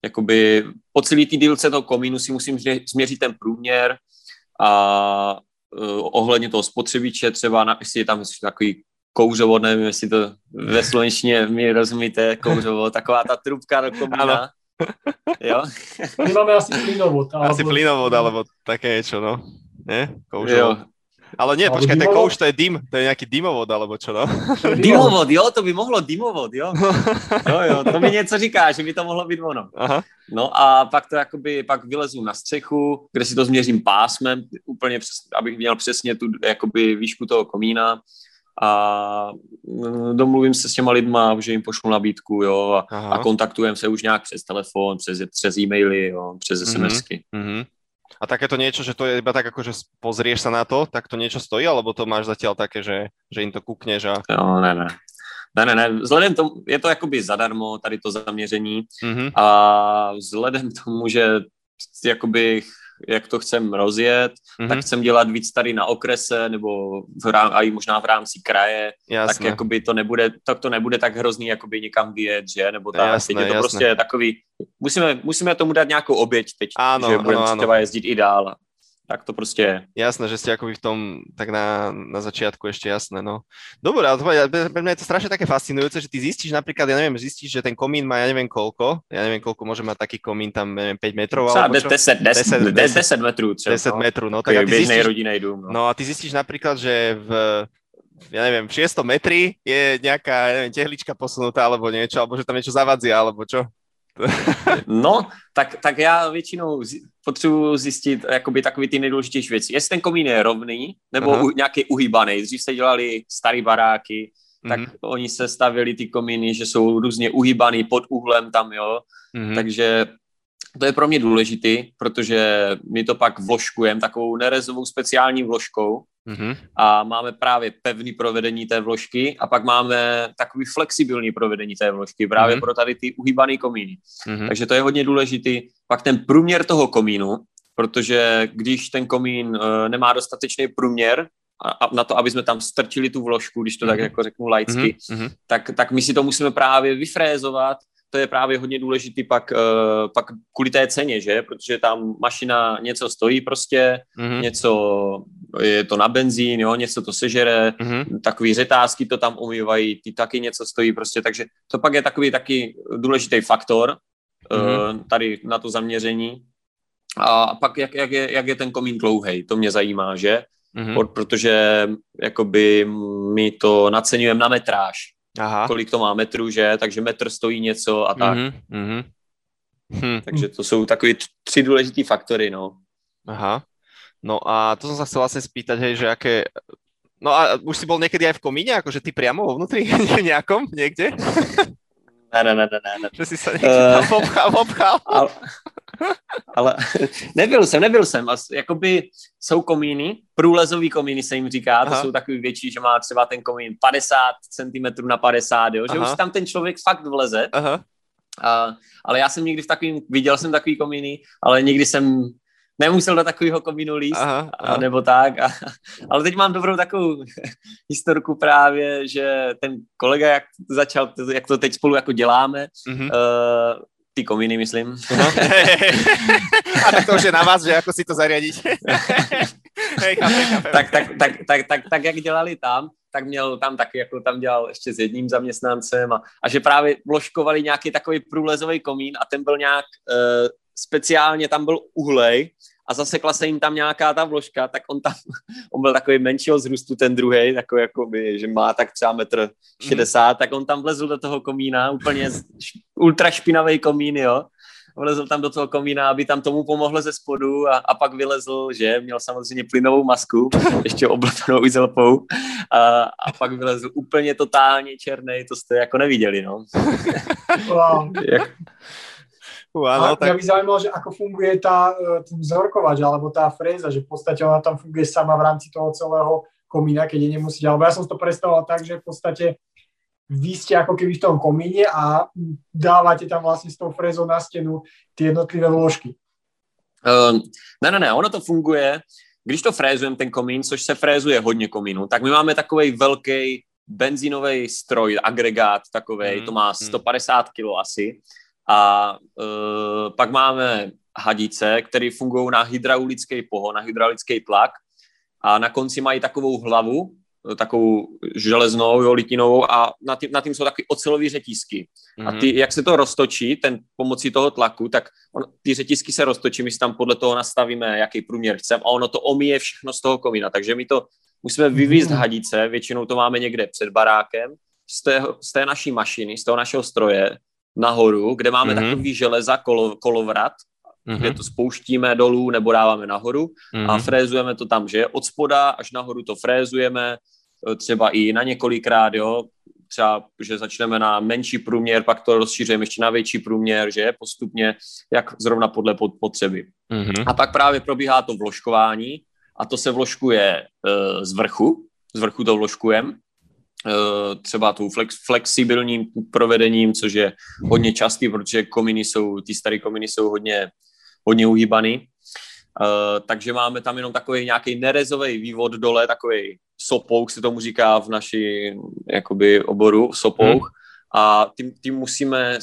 jakoby po celý té dílce toho komínu si musím změřit ten průměr a ohledně toho spotřebiče třeba, na, jestli je tam takový kouřovo, nevím, jestli to ve slovenštině mi rozumíte, kouřovo, taková ta trubka do komína. Ano. Jo? My máme asi plynovod. Alebo... Asi plynovod, alebo také niečo, no. Nie? Kouřovo. Jo. Ale nie, počkaj, ten kouš to je dym, to je nejaký dymovod, alebo čo, no? Dymovod, jo, to by mohlo dymovod, jo. Jo, jo, to mi něco říká, že by to mohlo být ono. Aha. No a pak to jakoby, pak vylezu na střechu, kde si to změřím pásmem, úplně přes, abych měl přesně tu jakoby výšku toho komína a mm, domluvím se s těma lidma, že jim pošlu nabídku, jo, a, a kontaktujeme se už nějak přes telefon, přes, přes e-maily, jo, přes SMSky. Mm-hmm. A takéto niečo, že to je iba tak ako, že pozrieš sa na to, tak to niečo stojí, alebo to máš zatiaľ také, že, že im to kukneš a... Jo, ne, ne. Ne, ne, ne. Vzhledem tomu, je to jakoby zadarmo, tady to zaměření mm-hmm. a vzhledem tomu, že jakoby jak to chcem rozjet, mm-hmm. tak chcem dělat víc tady na okrese nebo v rám, a i možná v rámci kraje, jasné. tak jakoby to nebude, tak to nebude tak hrozný jakoby někam vyjet, že, nebo tak. Jasné, teď je to jasné. prostě takový, musíme, musíme tomu dát nějakou oběť teď, ano, že budeme třeba jezdit i dál tak to prostě je. Jasné, že ste akoby v tom tak na, na začiatku ešte jasné, no. Dobre, ale pre mňa je to strašne také fascinujúce, že ty zistíš napríklad, ja neviem, zistíš, že ten komín má ja neviem koľko, ja neviem koľko môže mať taký komín tam, neviem, 5 metrov alebo čo? 10, 10, 10, 10, 10 metrov třeba. 10 metrov, no. Tak a ty zistíš, dům, no. no. a ty zistíš napríklad, že v ja neviem, 600 metri je nejaká, ja neviem, tehlička posunutá alebo niečo, alebo že tam niečo zavadzia, alebo čo? No, tak, tak já většinou potřebuji zjistit jakoby takový ty nejdůležitější věci. Jestli ten komín je rovný, nebo u, nějaký uhýbaný. Dřív se dělali staré baráky, tak mm-hmm. oni se stavili ty komíny, že jsou různě uhýbaný pod uhlem tam, jo. Mm-hmm. Takže to je pro mě důležitý, protože my to pak vložkujeme takovou nerezovou speciální vložkou, Mm-hmm. A máme právě pevný provedení té vložky a pak máme takový flexibilní provedení té vložky právě mm-hmm. pro tady ty uhýbané komíny. Mm-hmm. Takže to je hodně důležitý. Pak ten průměr toho komínu, protože když ten komín uh, nemá dostatečný průměr, a, a na to, aby jsme tam strčili tu vložku, když to mm-hmm. tak jako řeknu laicky, mm-hmm. tak, tak my si to musíme právě vyfrézovat to je právě hodně důležitý pak, uh, pak kvůli té ceně, že? Protože tam mašina něco stojí prostě, mm-hmm. něco je to na benzín, jo, něco to sežere, mm-hmm. takový řetázky to tam umývají, ty taky něco stojí prostě, takže to pak je takový taky důležitý faktor mm-hmm. tady na to zaměření. A pak jak, jak, je, jak je ten komín dlouhý, to mě zajímá, že? Mm-hmm. Protože jakoby my to naceňujeme na metráž. Aha. kolik to má metrů, že, takže metr stojí něco a tak. Mm-hmm. Hm. Takže to jsou takové tři důležité faktory, no. Aha. No a to som sa chcel vlastne spýtať, hej, že aké... No a už si bol niekedy aj v komíne, akože ty priamo vo vnútri nejakom, niekde? Ne, ne, ne, ne, ne. Že si sa niekde uh, tam obchal, obchal. Ale, ale nebyl jsem, nebyl jsem. Jakoby jsou komíny, průlezový komíny se jim říká, Aha. to jsou takový větší, že má třeba ten komín 50 cm na 50, jo, že Aha. už tam ten člověk fakt vleze. Aha. A, ale já jsem někdy v takovým, viděl jsem takový komíny, ale nikdy jsem nemusel do takového komínu líst, aha, aha. nebo tak. A, ale teď mám dobrou takovou historku právě, že ten kolega, jak začal, jak to teď spolu jako děláme, mm-hmm. uh, ty komíny, myslím. A tak to už je na vás, že jako si to zariadiť. tak, tak, tak, tak, tak, tak, jak dělali tam, tak měl tam taky, jako tam dělal ještě s jedním zaměstnancem a, a že právě vložkovali nějaký takový průlezový komín a ten byl nějak uh, speciálně, tam byl uhlej a zasekla se jim tam nějaká ta vložka, tak on tam, on byl takový menšího zrůstu, ten druhý, takový jako by, že má tak třeba metr 60, mm. tak on tam vlezl do toho komína, úplně ultra špinavý komín, jo. Vlezl tam do toho komína, aby tam tomu pomohl ze spodu a, a pak vylezl, že měl samozřejmě plynovou masku, ještě oblatanou izelpou a, a pak vylezl úplně totálně černý, to jste jako neviděli, no. Wow. Jak, Áno, tak... Mňa by zaujímalo, že ako funguje tá, e, ten vzorkovač alebo tá fréza, že v podstate ona tam funguje sama v rámci toho celého komína, keď je nemusíte. Alebo ja som to predstavoval tak, že v podstate vy ste ako keby v tom komíne a dávate tam vlastně s tou frezou na stenu ty jednotlivé vložky. Uh, ne, ne, ne, ono to funguje, když to frézujeme ten komín, což se frézuje hodně komínů, tak my máme takový velký benzínový stroj, agregát takový, mm, to má 150 mm. kg asi. A uh, pak máme hadice, které fungují na hydraulický pohon, na hydraulický tlak a na konci mají takovou hlavu, takovou železnou, jo, litinovou a na tím, na tím jsou takové ocelové řetízky. Mm-hmm. A mhm. ty, jak se to roztočí, ten pomocí toho tlaku, tak on, ty řetízky se roztočí, my si tam podle toho nastavíme, jaký průměr chceme a ono to omíje všechno z toho komína. Takže my to musíme vyvízt mm-hmm. hadice, většinou to máme někde před barákem, z té, z té naší mašiny, z toho našeho stroje nahoru, kde máme mm-hmm. takový železa kolo, kolovrat, mm-hmm. kde to spouštíme dolů nebo dáváme nahoru mm-hmm. a frézujeme to tam, že od spoda až nahoru to frézujeme, e, třeba i na několikrát, jo, třeba, že začneme na menší průměr, pak to rozšíříme ještě na větší průměr, že postupně, jak zrovna podle potřeby. Mm-hmm. A pak právě probíhá to vložkování a to se vložkuje uh, z vrchu, z vrchu to vložkujeme, třeba tou flex, flexibilním provedením, což je hodně častý, protože kominy jsou, ty staré kominy jsou hodně hodně uhýbaný. Uh, takže máme tam jenom takový nějaký nerezový vývod dole, takový sopouk se tomu říká v naší jakoby oboru, sopouk. Hmm. A tím, tím musíme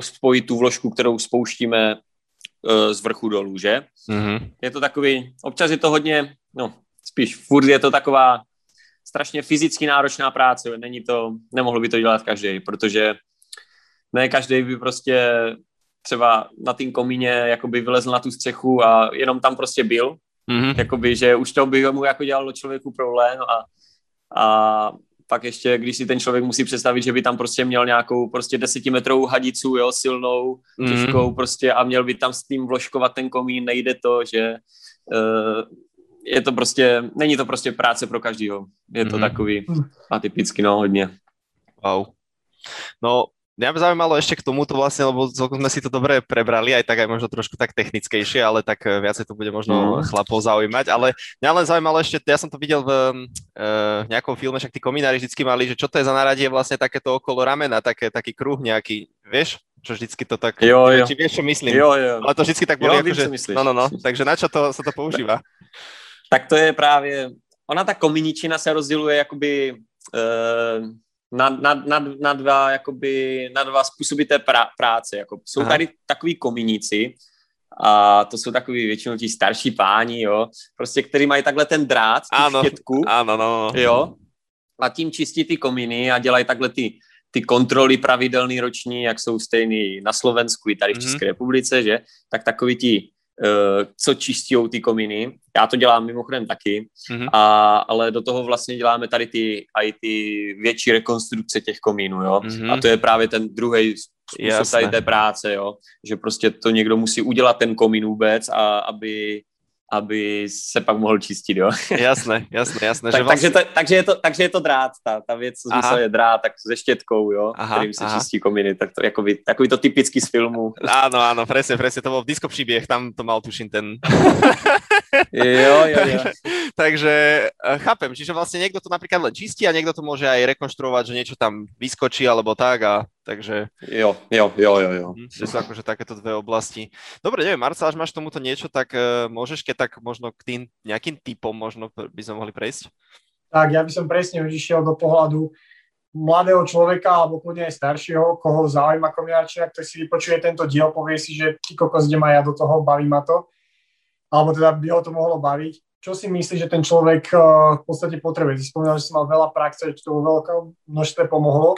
spojit tu vložku, kterou spouštíme uh, z vrchu dolů, že? Mm-hmm. Je to takový, občas je to hodně, no spíš furt je to taková strašně fyzicky náročná práce, není to, nemohl by to dělat každý, protože ne každý by prostě třeba na tým komíně jakoby vylezl na tu střechu a jenom tam prostě byl. Mm-hmm. Jakoby, že už to by mu jako dělalo člověku problém a, a pak ještě, když si ten člověk musí představit, že by tam prostě měl nějakou prostě desetimetrovou hadicu, jo, silnou, mm. těžkou prostě a měl by tam s tím vložkovat ten komín, nejde to, že uh, je to prostě, není to prostě práce pro každýho. Je to mm. takový atypický, no, hodně. Wow. No, Mňa by zaujímalo ešte k tomuto vlastne, lebo celkom sme si to dobre prebrali, aj tak aj možno trošku tak technickejšie, ale tak eh, viacej to bude možno mm. chlapov zaujímať, ale mňa len zaujímalo ešte, ja som to videl v uh, nejakom filme, však tí kominári vždycky mali, že čo to je za naradie vlastne takéto okolo ramena, také, taký kruh nejaký, vieš? Čo vždycky to tak, jo, jo. či vieš, čo myslím? Jo, jo. Ale to vždycky tak bolo, jo, že... no, no, no, takže na čo to, sa to používa? Tak to je právě, ona ta kominičina se rozděluje jakoby uh, na, na, na, na, dva, jakoby, na dva způsoby té prá, práce. Jako, jsou Aha. tady takový kominíci, a to jsou takový většinou ti starší páni, jo, prostě, který mají takhle ten drát, tu ano, štětku, ano, no, no. jo, a tím čistí ty kominy a dělají takhle ty, ty kontroly pravidelný roční, jak jsou stejný na Slovensku i tady v mhm. České mm-hmm. republice, že, tak takový ti Eh, co čistí ty kominy. Já to dělám mimochodem taky, mm-hmm. a, ale do toho vlastně děláme tady ty, i ty větší rekonstrukce těch komínů, jo. Mm-hmm. A to je právě ten druhý způsob tady té práce, jo. Že prostě to někdo musí udělat ten komín vůbec, a aby aby se pak mohl čistit, jo. Jasné, jasné, jasné. tak, že vlastně... takže, to, takže, je to, takže je to drát, ta, ta věc, co je drát, tak se štětkou, jo, aha, kterým se aha. čistí kominy, tak to jakoby, takový to typický z filmu. Áno, áno, presne, presne, to bol disco příběh, tam to mal tuším ten... jo, jo, jo. takže eh, chápem, čiže vlastne niekto to napríklad len čistí a niekto to môže aj rekonštruovať, že niečo tam vyskočí alebo tak a takže... Jo, jo, jo, jo, jo. Hm, že sú akože takéto dve oblasti. Dobre, neviem, Marcel, až máš tomuto niečo, tak uh, môžeš, keď tak možno k tým nejakým typom možno by sme mohli prejsť? Tak, ja by som presne už išiel do pohľadu mladého človeka alebo kľudne aj staršieho, koho zaujíma kombinačná, ktorý si vypočuje tento diel, povie si, že ty kokos, kde ma ja do toho, baví ma to, alebo teda by ho to mohlo baviť. Čo si myslíš, že ten človek uh, v podstate potrebuje? Ty spomínal, že si mal veľa praxe, že to vo veľkom množstve pomohlo.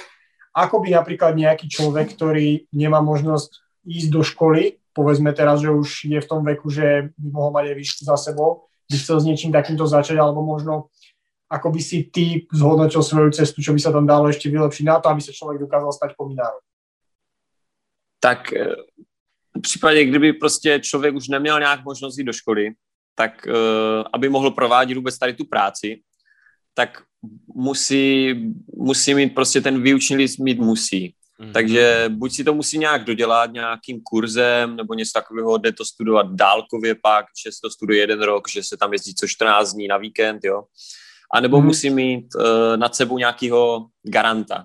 Ako by napríklad nejaký človek, ktorý nemá možnosť ísť do školy, povedzme teraz, že už je v tom veku, že by mohol mať aj výšku za sebou, by chcel s niečím takýmto začať, alebo možno ako by si ty zhodnotil svoju cestu, čo by sa tam dalo ešte vylepšiť na to, aby sa člověk dokázal stať pominárom? Tak eh, v případě, kdyby prostě člověk už neměl nějak možnost jít do školy, tak uh, aby mohl provádět vůbec tady tu práci, tak musí, musí mít prostě ten výuční list mít musí. Mm-hmm. Takže buď si to musí nějak dodělat nějakým kurzem, nebo něco takového, jde to studovat dálkově pak, že se to studuje jeden rok, že se tam jezdí co 14 dní na víkend, jo. anebo mm. musí mít uh, nad sebou nějakého garanta.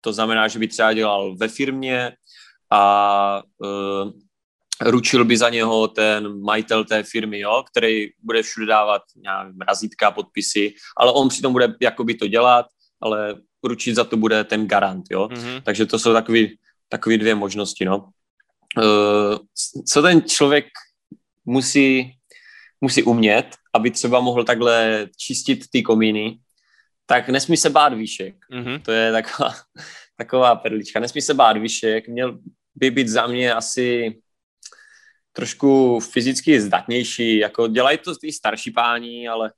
To znamená, že by třeba dělal ve firmě a uh, ručil by za něho ten majitel té firmy, jo, který bude všude dávat nějak razítka, podpisy, ale on přitom bude jakoby to dělat, ale ručit za to bude ten garant, jo. Mm-hmm. Takže to jsou takový, takový dvě možnosti, no. Uh, co ten člověk musí, musí umět, aby třeba mohl takhle čistit ty komíny, tak nesmí se bát výšek. Mm-hmm. To je taková, taková perlička. Nesmí se bát výšek. Měl by být za mě asi trošku fyzicky zdatnější. Jako dělají to ty starší páni, ale,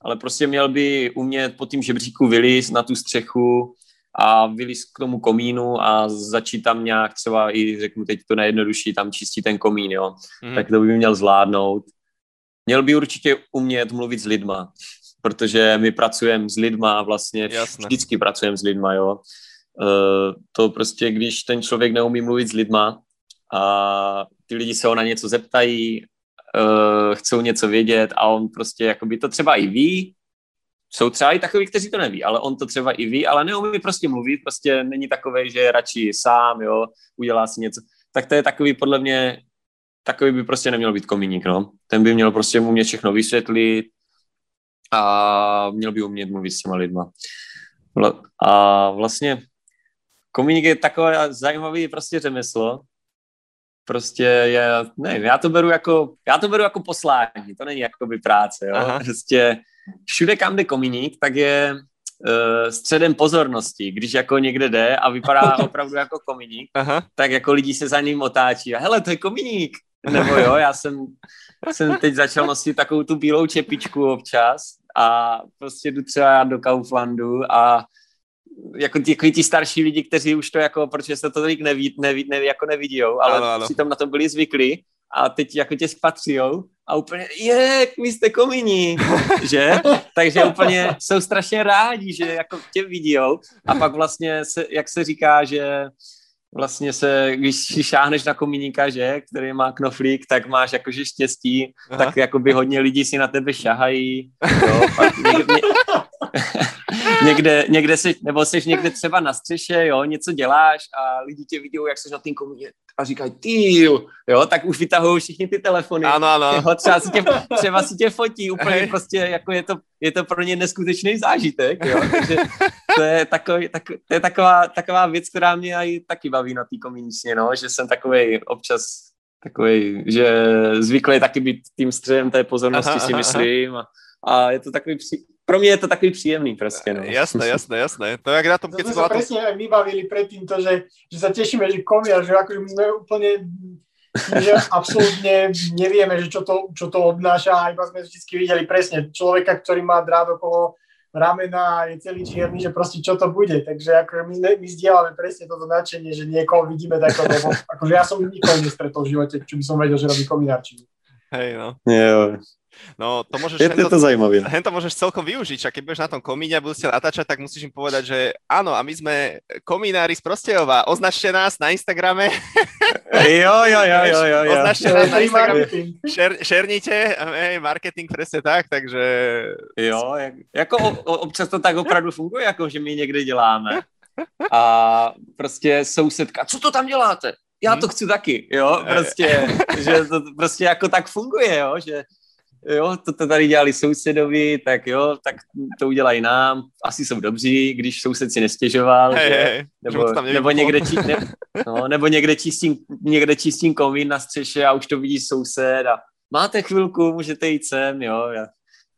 ale prostě měl by umět po tím žebříku vylíz na tu střechu a vylíz k tomu komínu a začít tam nějak třeba i, řeknu teď to nejjednodušší, tam čistit ten komín, jo. Mm. Tak to by měl zvládnout. Měl by určitě umět mluvit s lidma, protože my pracujeme s lidma, vlastně Jasne. vždycky pracujeme s lidma, jo. Uh, to prostě, když ten člověk neumí mluvit s lidma a ty lidi se ho na něco zeptají, uh, chcou něco vědět a on prostě jakoby to třeba i ví, jsou třeba i takový, kteří to neví, ale on to třeba i ví, ale neumí prostě mluvit, prostě není takový, že je radši sám, jo, udělá si něco. Tak to je takový podle mě takový by prostě neměl být komíník, no. Ten by měl prostě umět všechno vysvětlit a měl by umět mluvit s těma lidma. A vlastně komíník je takové zajímavý prostě řemeslo, prostě je, nevím, já to beru jako, já to beru jako poslání, to není jako by práce, jo. Aha. Prostě všude, kam jde komíník, tak je uh, středem pozornosti, když jako někde jde a vypadá opravdu jako komíník, Aha. tak jako lidi se za ním otáčí a hele, to je komíník, nebo jo, já jsem, jsem teď začal nosit takovou tu bílou čepičku občas a prostě jdu třeba do Kauflandu a jako ti, jako ti starší lidi, kteří už to jako, protože se to tolik neví, neví, neví, jako nevidíjou, ale ano, ano. přitom na to byli zvyklí a teď jako tě spatřijou a úplně, je, vy jste komíní, že? Takže úplně jsou strašně rádi, že jako tě vidíjou a pak vlastně, se, jak se říká, že vlastně se, když si šáhneš na komíníka, že, který má knoflík, tak máš jakože štěstí, Aha. tak jakoby hodně lidí si na tebe šahají, jo, pak někde, někde, někde jsi, nebo jsi někde třeba na střeše, jo, něco děláš a lidi tě vidí, jak jsi na tým komíně a říkají, ty, jo, tak už vytahují všichni ty telefony. Ano, ano. Jo, třeba, si tě, třeba si tě fotí, úplně Hej. prostě, jako je to, je to pro ně neskutečný zážitek, jo, takže to je, takový, tak, to je taková, taková věc, která mě i taky baví na té komíničně, no, že jsem takový občas takový, že zvyklý taky být tím středem té pozornosti, aha, si aha. myslím, a, a je to takový pro mě je to takový příjemný prostě. No. Jasné, jasné, jasné. To jak na tom, keď sme sa presne aj my bavili predtým to, že, že sa tešíme, že komia, že akože my sme úplne že absolútne nevieme, že čo to, čo to obnáša a iba sme vždy videli presne človeka, ktorý má drát okolo ramena a je celý čierny, že proste čo to bude. Takže akože my, my zdieľame presne toto nadšenie, že niekoho vidíme takto, lebo akože ja som nikoho nestretol v živote, čo by som vedel, že robí kominárčinu. Hej, no. Jo. No, to môžeš... Je, hento, to zaujímavé. Hento môžeš celkom využiť, a keď budeš na tom komíne a budete natáčať, tak musíš im povedať, že áno, a my sme komínári z Prostejova, označte nás na Instagrame. Jo, jo, jo, jo, jo. jo. Označte nás na Instagrame, šer, šernite, hej, marketing presne tak, takže... Jo, jak, jako občas to tak opravdu funguje, jako že my někde děláme. A prostě sousedka, co to tam děláte? já to chci taky, jo, prostě, že to prostě jako tak funguje, jo, že jo, to, to tady dělali sousedovi, tak jo, tak to udělají nám, asi jsou dobří, když soused si nestěžoval, hey, že? Hey, nebo, že nebo, někde či, ne, no, nebo někde čistím, někde čistím komín na střeše a už to vidí soused a máte chvilku, můžete jít sem, jo, já,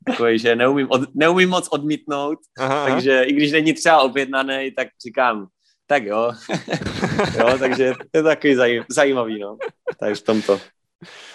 takový, že neumím, od, neumím moc odmítnout, aha, takže aha. i když není třeba objednaný, tak říkám, tak jo, jo takže to je takový zajímavý, no, takže v tomto.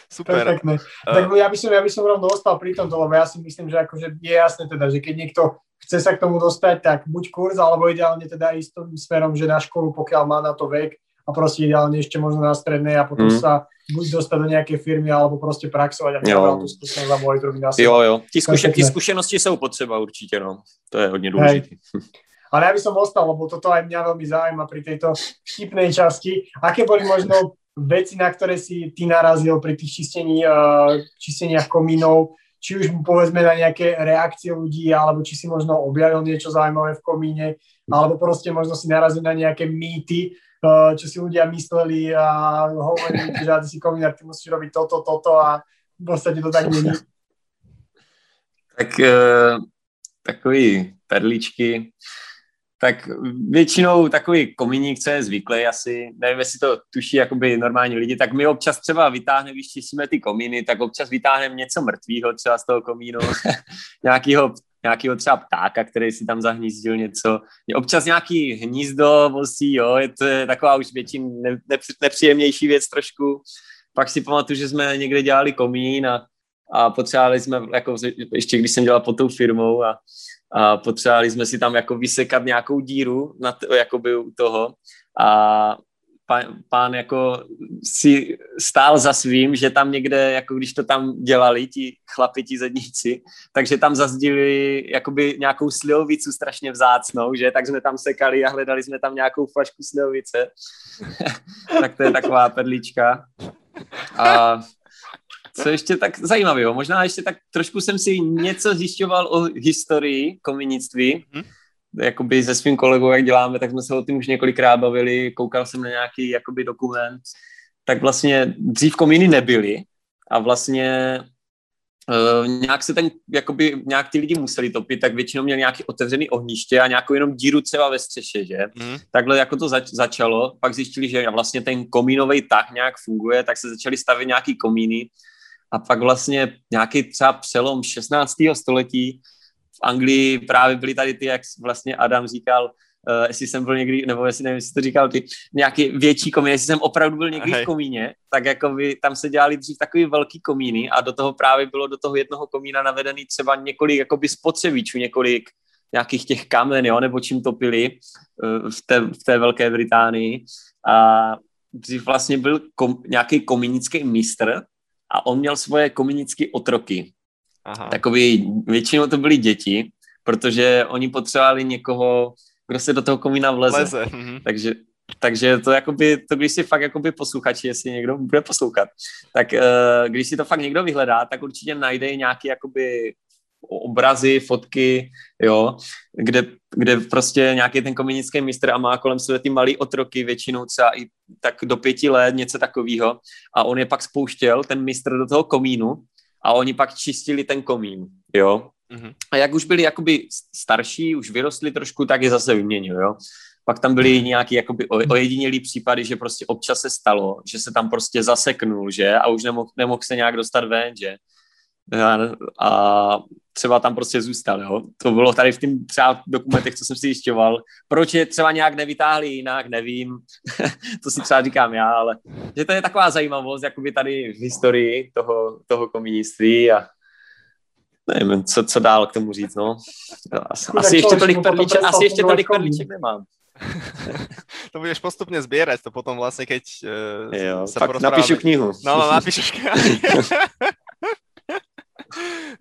Super. Perfektné. Uh, tak ja by, som, ja by som rovno ostal pri tomto, lebo ja si myslím, že akože je jasné teda, že keď niekto chce sa k tomu dostať, tak buď kurz, alebo ideálne teda ísť tým smerom, že na školu, pokiaľ má na to vek a proste ideálne ešte možno na strednej a potom mm. sa buď dostať do nejakej firmy, alebo proste praxovať a jo. tú skúsenosť a monitorovať na Jo, jo. Tí, zkušen, tí skúsenosti sú potřeba určite, no. To je hodne dôležité. Ale ja by som ostal, lebo toto aj mňa veľmi zaujíma pri tejto vtipnej časti. Aké boli možno veci, na ktoré si ty narazil pri tých čistení, uh, čisteniach komínov, či už povedzme na nejaké reakcie ľudí, alebo či si možno objavil niečo zaujímavé v komíne, alebo proste možno si narazil na nejaké mýty, eh, čo si ľudia mysleli a hovorili, že ty si komínár, ty musíš robiť toto, toto a v podstate to tak není. Tak uh, takový perličky, tak většinou takový komíník, co je zvyklý asi, nevím, jestli to tuší jakoby normální lidi, tak my občas třeba vytáhneme, když čistíme ty komíny, tak občas vytáhneme něco mrtvého třeba z toho komínu, nějakýho, nějakýho třeba ptáka, který si tam zahnízdil něco. Občas nějaký hnízdo vosí, jo, je to taková už většin ne, nepříjemnější věc trošku. Pak si pamatuju, že jsme někde dělali komín a, a potřebovali jsme, jako ještě když jsem dělal pod tou firmou a a potřebovali jsme si tam jako vysekat nějakou díru na to, jakoby u toho a pán, pán jako si stál za svým, že tam někde, jako když to tam dělali ti chlapi, ti zedníci, takže tam zazdili jakoby nějakou slivovicu strašně vzácnou, že, tak jsme tam sekali a hledali jsme tam nějakou flašku slivovice. tak to je taková perlička. A co ještě tak zajímavého, možná ještě tak trošku jsem si něco zjišťoval o historii komunictví, mm-hmm. jakoby se svým kolegou, jak děláme, tak jsme se o tom už několikrát bavili, koukal jsem na nějaký jakoby dokument, tak vlastně dřív komíny nebyly a vlastně Uh, nějak se ten, jakoby, nějak ty lidi museli topit, tak většinou měli nějaký otevřený ohniště a nějakou jenom díru třeba ve střeše, že? Mm. Takhle jako to zač- začalo, pak zjistili, že vlastně ten komínový tah nějak funguje, tak se začali stavět nějaký komíny a pak vlastně nějaký třeba přelom 16. století v Anglii právě byly tady ty, jak vlastně Adam říkal, uh, jestli jsem byl někdy, nebo jestli nevím, jestli to říkal ty, nějaký větší komín, jestli jsem opravdu byl někdy Hej. v komíně, tak jako by tam se dělali dřív takový velký komíny a do toho právě bylo do toho jednoho komína navedený třeba několik jakoby spotřebičů, několik nějakých těch kamen, jo, nebo čím topili uh, v té, v té Velké Británii. A dřív vlastně byl kom, nějaký komínický mistr, a on měl svoje komunické otroky. Aha. Takový, většinou to byly děti, protože oni potřebovali někoho, kdo se do toho komína vleze. Leze. Mhm. Takže, takže to jakoby, to když si fakt jakoby posluchači, jestli někdo bude poslouchat, tak uh, když si to fakt někdo vyhledá, tak určitě najde nějaký jakoby obrazy, fotky, jo, kde, kde prostě nějaký ten komunistický mistr a má kolem sebe ty malý otroky, většinou třeba i tak do pěti let, něco takového. A on je pak spouštěl, ten mistr, do toho komínu a oni pak čistili ten komín, jo. Mm-hmm. A jak už byli jakoby starší, už vyrostli trošku, tak je zase vyměnil, jo. Pak tam byly nějaký jakoby ojedinělý případy, že prostě občas se stalo, že se tam prostě zaseknul, že, a už nemohl, nemohl se nějak dostat ven, že a třeba tam prostě zůstal, jo. To bylo tady v tím třeba dokumentech, co jsem si zjišťoval. Proč je třeba nějak nevytáhli jinak, nevím. to si třeba říkám já, ale že to je taková zajímavost, jakoby tady v historii toho, toho komuniství a nevím, co, co dál k tomu říct, no. Asi, asi ještě tolik perliček, asi ještě tolik perliček nemám. to budeš postupne zbierať, to potom vlastne, keď uh, jo, sa napíšu knihu. No, no napíšu knihu.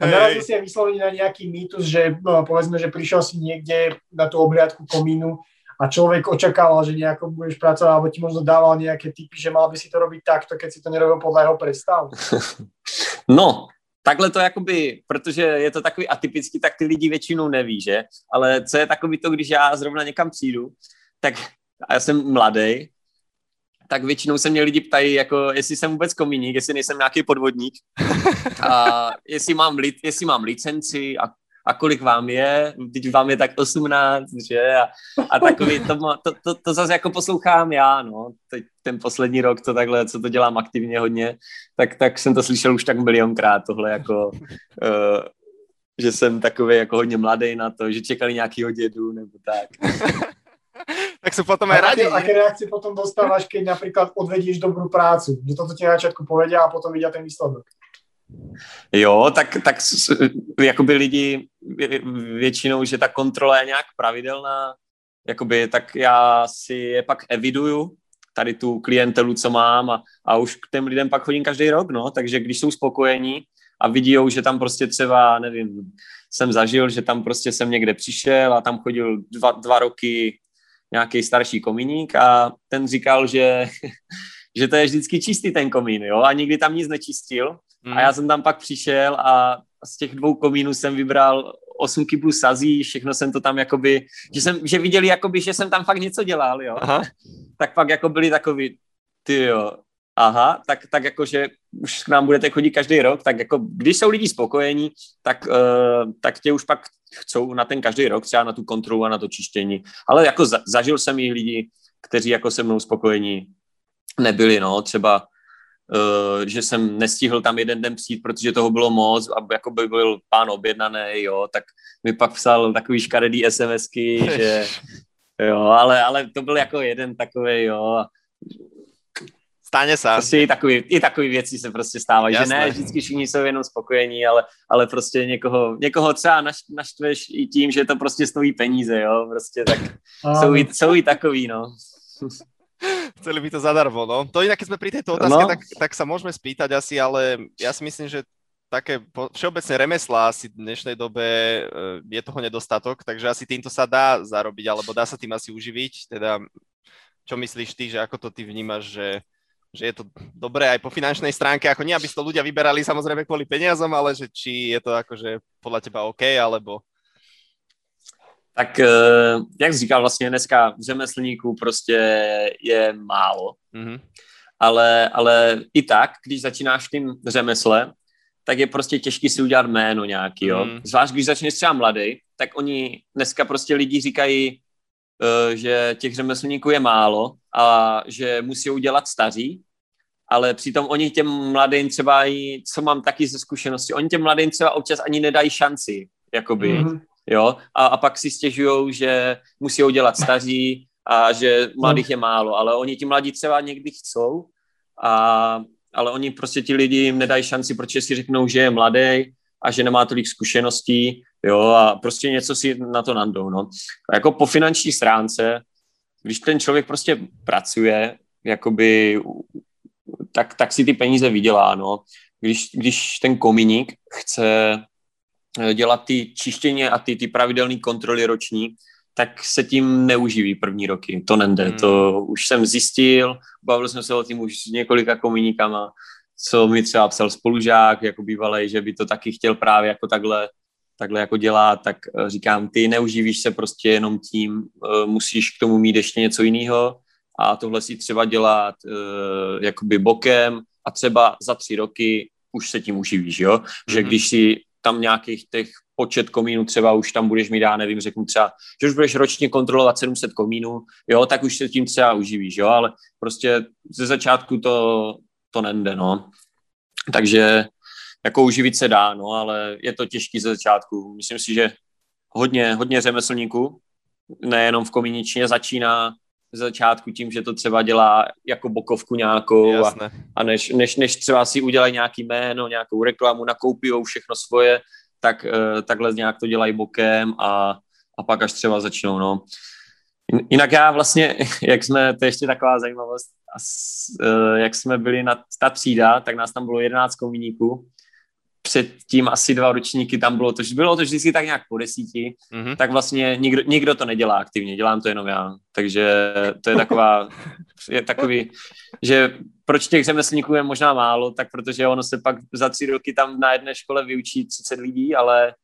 A narazil si aj vyslovene na nejaký mýtus, že no, povedzme, že prišiel si niekde na tú obliadku komínu a človek očakával, že nejako budeš pracovať, alebo ti možno dával nejaké typy, že mal by si to robiť takto, keď si to nerobil podľa jeho predstav. No, takhle to jakoby, protože je to takový atypický, tak ty lidi většinou neví, že? Ale co je takový to, když já zrovna někam přijdu, tak a já jsem mladý, tak většinou se mě lidi ptají, jako jestli jsem vůbec komíník, jestli nejsem nějaký podvodník, a jestli mám, li, jestli mám licenci a, a kolik vám je, teď vám je tak 18, že, a, a takový, to, to, to, to zase jako poslouchám já, no, teď ten poslední rok to takhle, co to dělám aktivně hodně, tak, tak jsem to slyšel už tak milionkrát, tohle jako, uh, že jsem takový jako hodně mladý na to, že čekali nějakýho dědu nebo tak. tak sú potom aj radi. Aké, aké reakcie potom dostávaš, keď napríklad odvedíš dobrú prácu? Že toto ti na začiatku povedia a potom vidia ten výsledok. Jo, tak, tak jakoby lidi většinou, že ta kontrola je nějak pravidelná, jakoby, tak já si je pak eviduju, tady tu klientelu, co mám a, a už k těm lidem pak chodím každý rok, no, takže když jsou spokojení a vidí, že tam prostě třeba, nevím, jsem zažil, že tam prostě jsem někde přišel a tam chodil dva, dva roky nějaký starší komíník a ten říkal, že, že to je vždycky čistý ten komín, jo, a nikdy tam nic nečistil. Mm. A já jsem tam pak přišel a, z těch dvou komínů jsem vybral 8 kyblů sazí, všechno jsem to tam jakoby, že, jsem, že viděli jakoby, že jsem tam fakt něco dělal, jo. Aha. tak pak jako byli takový, ty jo, aha, tak, tak jako, že už k nám budete chodit každý rok, tak jako, když jsou lidi spokojení, tak, uh, tak tě už pak chcou na ten každý rok, třeba na tu kontrolu a na to čištění. Ale jako za, zažil jsem i lidi, kteří jako se mnou spokojení nebyli, no, třeba Uh, že jsem nestihl tam jeden den přijít, protože toho bylo moc a jako by byl pán objednaný, jo, tak mi pak psal takový škaredý SMSky, že jo, ale, ale to byl jako jeden takový, jo, Stane sa. Prostě i takový, i takový věci se prostě stávají, že ne, vždycky všichni jsou jenom spokojení, ale, ale prostě někoho, někoho třeba naš, naštveš i tím, že to prostě stojí peníze, jo, prostě tak jsou, i, jsou i takový, no. Chceli by to zadarmo, no. To inak, keď sme pri tejto otázke, no. tak, tak sa môžeme spýtať asi, ale ja si myslím, že také všeobecné remesla asi v dnešnej dobe e, je toho nedostatok, takže asi týmto sa dá zarobiť, alebo dá sa tým asi uživiť. Teda, čo myslíš ty, že ako to ty vnímaš, že že je to dobré aj po finančnej stránke, ako nie, aby to ľudia vyberali samozrejme kvôli peniazom, ale že či je to akože podľa teba OK, alebo... Tak eh, jak říkal, vlastně dneska řemeslníků prostě je málo. Mm-hmm. Ale, ale i tak, když začínáš tím řemesle, tak je prostě těžký si udělat jméno nějaký, jo. Mm. Zvlášť, když začneš třeba mladý, tak oni dneska prostě lidi říkají, Eh, že těch řemeslníků je málo a že musí udělat staří, ale přitom oni těm mladým třeba i, co mám taky ze zkušenosti, oni těm mladým třeba občas ani nedají šanci, jakoby, mm-hmm. jo, a, a pak si stěžují, že musí udělat staří a že mladých je málo, ale oni ti mladí třeba někdy chcou, a, ale oni prostě ti lidi jim nedají šanci, protože si řeknou, že je mladý a že nemá tolik zkušeností, jo, a prostě něco si na to nandou, no. A jako po finanční stránce, když ten člověk prostě pracuje, jakoby, tak, tak si ty peníze vydělá, no. Když, když ten kominík chce eh, dělat ty čištění a ty, ty pravidelné kontroly roční, tak se tím neuživí první roky. To nende. Hmm. To už jsem zjistil, bavil jsem se o tím už s několika kominíkama, co mi třeba psal spolužák, jako bývalý, že by to taky chtěl právě jako takhle, takhle jako dělat, tak eh, říkám, ty neuživíš se prostě jenom tím, eh, musíš k tomu mít ještě něco jiného a tohle si třeba dělat uh, jakoby bokem a třeba za tři roky už se tím uživíš, jo? Mm-hmm. Že mhm. když si tam nějakých těch počet komínů třeba už tam budeš mít, já nevím, řeknu třeba, že už budeš ročně kontrolovat 700 komínů, jo, tak už se tím třeba uživíš, jo, ale prostě ze začátku to, to nende, no. Takže jako uživit se dá, no, ale je to těžký ze začátku. Myslím si, že hodně, hodně řemeslníků, nejenom v kominičně, začíná ze začátku tím, že to třeba dělá jako bokovku nějakou a, a než, než, než třeba si udělají nějaký jméno, nějakou reklamu, nakoupí všechno svoje, tak uh, takhle nějak to dělají bokem a, a pak až třeba začnou, no. Jinak já vlastně, jak jsme, to je ještě taková zajímavost, a s, uh, jak jsme byli na ta třída, tak nás tam bylo 11 komíníků. Předtím asi dva ročníky tam bylo, to bylo to vždycky tak nějak po desíti, mm-hmm. tak vlastně nikdo, nikdo to nedělá aktivně, dělám to jenom já. Takže to je taková, je takový, že proč těch řemeslníků je možná málo, tak protože ono se pak za tři roky tam na jedné škole vyučí 30 lidí, ale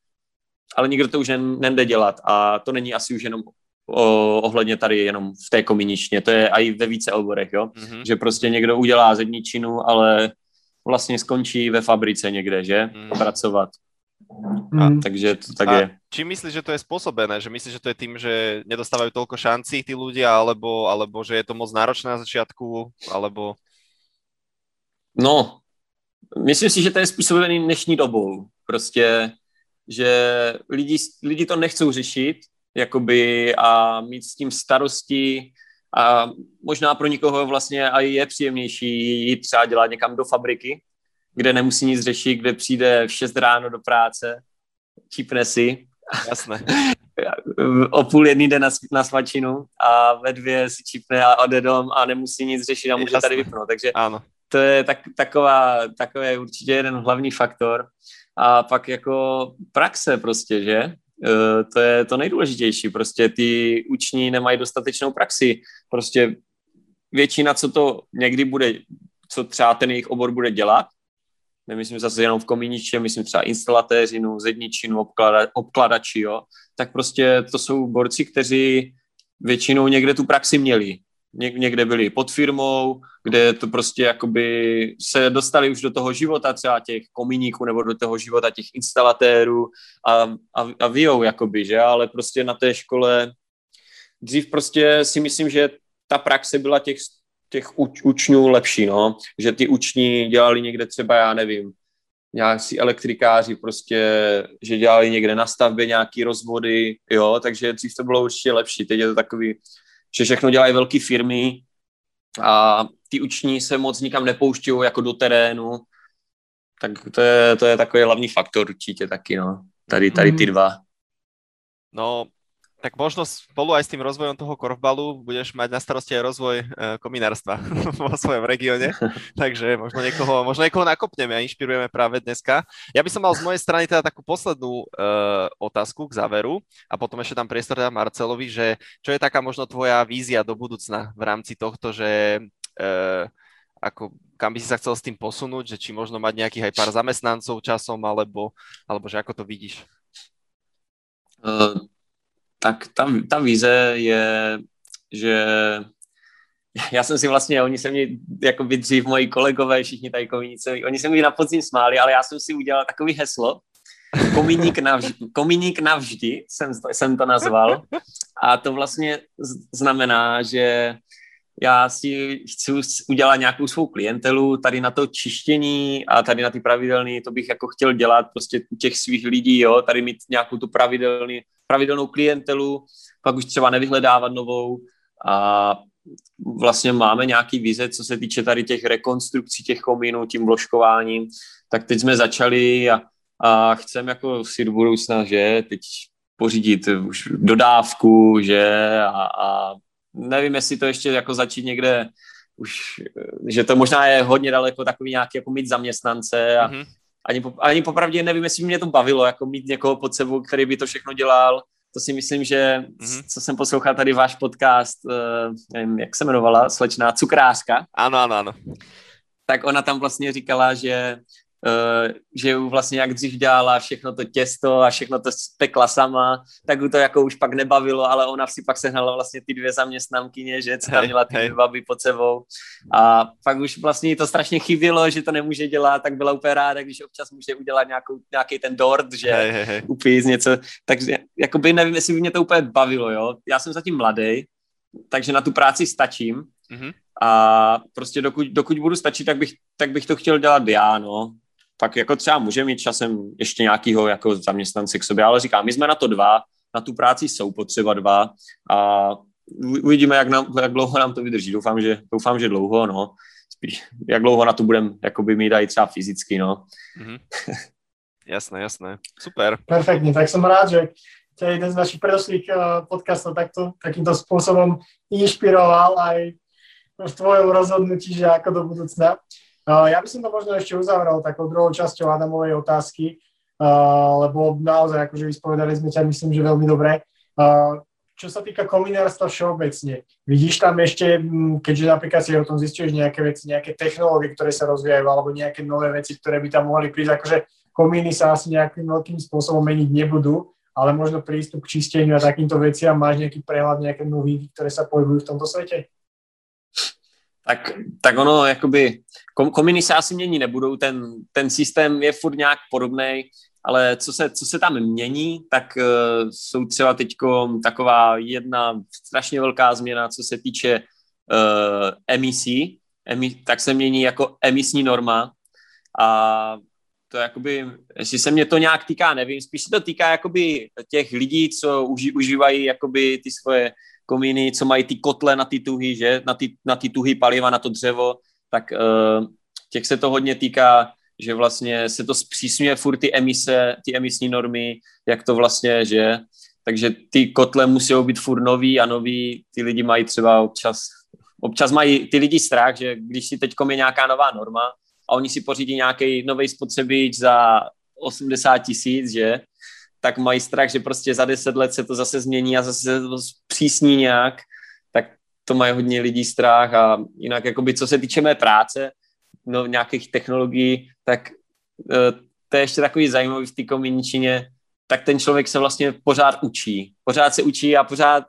ale nikdo to už nejde dělat a to není asi už jenom o, ohledně tady jenom v té kominičně, to je i ve více oborech, jo? Mm-hmm. že prostě někdo udělá zedničinu, ale vlastně skončí ve fabrice někde, že, mm. pracovat. A, mm. takže to tak a je. Či myslíš, že to je spôsobené? Že myslíš, že to je tým, že nedostávajú toľko šancí tí ľudia, alebo, alebo že je to moc náročné na začiatku, alebo... No, myslím si, že to je způsobený dnešní dobou. Prostě, že lidi, lidi to nechcou řešit, jakoby a mít s tím starosti a možná pro někoho vlastně i je příjemnější jít třeba dělat někam do fabriky, kde nemusí nic řešit, kde přijde v 6 ráno do práce, čípne si. Jasné. o půl jedný den na, na svačinu a ve dvě si čípne a jde dom a nemusí nic řešit a může Jasné. tady vypnout. Takže ano. to je tak, taková, takový určitě jeden hlavní faktor. A pak jako praxe prostě, že? Eh, to je to nejdůležitější. Prostě ty uční nemají dostatečnou praxi. Prostě většina, co to někdy bude, co třeba ten jejich obor bude dělat, nemyslím zase jenom v komíniče, myslím třeba instalatéřinu, zedničinu, obklada, obkladači, jo, tak prostě to jsou borci, kteří většinou někde tu praxi měli. Ně, někde byli pod firmou, kde to prostě jakoby se dostali už do toho života třeba těch komíníků nebo do toho života těch instalatérů a, a, a vyjou jakoby, že, ale prostě na té škole dřív prostě si myslím, že ta praxe byla těch, těch uč, učňů lepší, no, že ty uční dělali někde třeba, já nevím, nějaký elektrikáři prostě, že dělali někde na stavbě nějaký rozvody, jo, takže dřív to bylo určitě lepší, teď je to takový, že všechno dělají velké firmy a ty uční se moc nikam nepouštějí jako do terénu, tak to je, to je takový hlavní faktor určitě taky, no, tady, tady ty mhm. dva. No, tak možno spolu aj s tým rozvojom toho korfbalu budeš mať na starosti aj rozvoj uh, kominárstva vo svojom regióne, takže možno niekoho, možno niekoho nakopneme a inšpirujeme práve dneska. Ja by som mal z mojej strany teda takú poslednú uh, otázku k záveru a potom ešte tam priestor teda Marcelovi, že čo je taká možno tvoja vízia do budúcna v rámci tohto, že uh, ako, kam by si sa chcel s tým posunúť, že či možno mať nejakých aj pár zamestnancov časom, alebo, alebo že ako to vidíš? Uh, tak ta, ta vize je, že já jsem si vlastně, oni se mi, jako by dřív moji kolegové, všichni tady komíníci, oni se mi na podzim smáli, ale já jsem si udělal takový heslo, komíník navždy, komíník navždy jsem, jsem to nazval. A to vlastně znamená, že já si chci udělat nějakou svou klientelu, tady na to čištění a tady na ty pravidelné, to bych jako chtěl dělat prostě u těch svých lidí, jo, tady mít nějakou tu pravidelný, pravidelnou klientelu, pak už třeba nevyhledávat novou a vlastně máme nějaký vize, co se týče tady těch rekonstrukcí těch komínů, tím vložkováním, tak teď jsme začali a, a chceme jako si do budoucna, že teď pořídit už dodávku, že a, a nevím, jestli to ještě jako začít někde už, že to možná je hodně daleko takový nějaký jako mít zaměstnance a mm-hmm. ani, ani popravdě nevím, jestli mě to bavilo, jako mít někoho pod sebou, který by to všechno dělal. To si myslím, že mm-hmm. co jsem poslouchal tady váš podcast, uh, nevím, jak se jmenovala, slečná cukrářka. Ano, ano, ano. Tak ona tam vlastně říkala, že že vlastně jak dřív dělala všechno to těsto a všechno to pekla sama, tak to jako už pak nebavilo, ale ona si pak sehnala vlastně ty dvě zaměstnankyně, že co tam měla ty dvě baby pod sebou a pak už vlastně to strašně chybilo, že to nemůže dělat, tak byla úplně ráda, když občas může udělat nějakou, nějaký ten dort, že hej, hej, hej. upít něco, takže jakoby nevím, jestli by mě to úplně bavilo, jo. Já jsem zatím mladý, takže na tu práci stačím, mm-hmm. A prostě dokud, dokud budu stačit, tak bych, tak bych to chtěl dělat já, no tak jako třeba může mít časem ještě nějakýho jako zaměstnance k sobě, ale říkám, my jsme na to dva, na tu práci jsou potřeba dva a uvidíme, jak, nám, jak dlouho nám to vydrží. Doufám, že, doufám, že dlouho, no. Spíš, jak dlouho na to budeme jakoby mít i třeba fyzicky, no. Mm-hmm. Jasné, jasné. Super. Perfektně, tak jsem rád, že tě jeden z našich predošlých uh, podcastov takto, takýmto spôsobom inšpiroval aj v tvojom rozhodnutí, že ako do budúcna. Ja by som to možno ešte uzavrel takou druhou časťou Adamovej otázky, lebo naozaj akože vyspovedali sme ťa, myslím, že veľmi dobre. Čo sa týka kominárstva všeobecne, vidíš tam ešte, keďže napríklad si o tom zistuješ nejaké veci, nejaké technológie, ktoré sa rozvíjajú, alebo nejaké nové veci, ktoré by tam mohli prísť, akože komíny sa asi nejakým veľkým spôsobom meniť nebudú, ale možno prístup k čisteniu a takýmto veciam, máš nejaký prehľad, nejaké novinky, ktoré sa pohybujú v tomto svete? Tak, tak ono, jakoby, kom, kominy se asi mění nebudou, ten, ten systém je furt nějak podobný, ale co se, co se tam mění, tak uh, jsou třeba teď taková jedna strašně velká změna, co se týče uh, emisí, emi, tak se mění jako emisní norma a to jakoby, jestli se mě to nějak týká, nevím, spíš se to týká jakoby těch lidí, co uži, užívají jakoby ty svoje komíny, co mají ty kotle na ty tuhy, že, na ty, na ty tuhy paliva, na to dřevo, tak uh, těch se to hodně týká, že vlastně se to zpřísňuje furt ty emise, ty emisní normy, jak to vlastně, že, takže ty kotle musí být furt nový a nový, ty lidi mají třeba občas, občas mají ty lidi strach, že když si teď je nějaká nová norma a oni si pořídí nějaký nový spotřebič za 80 tisíc, že, tak mají strach, že prostě za deset let se to zase změní a zase se to zpřísní nějak, tak to mají hodně lidí strach a jinak jakoby co se týče mé práce, no, nějakých technologií, tak to je ještě takový zajímavý v té komínčině, tak ten člověk se vlastně pořád učí. Pořád se učí a pořád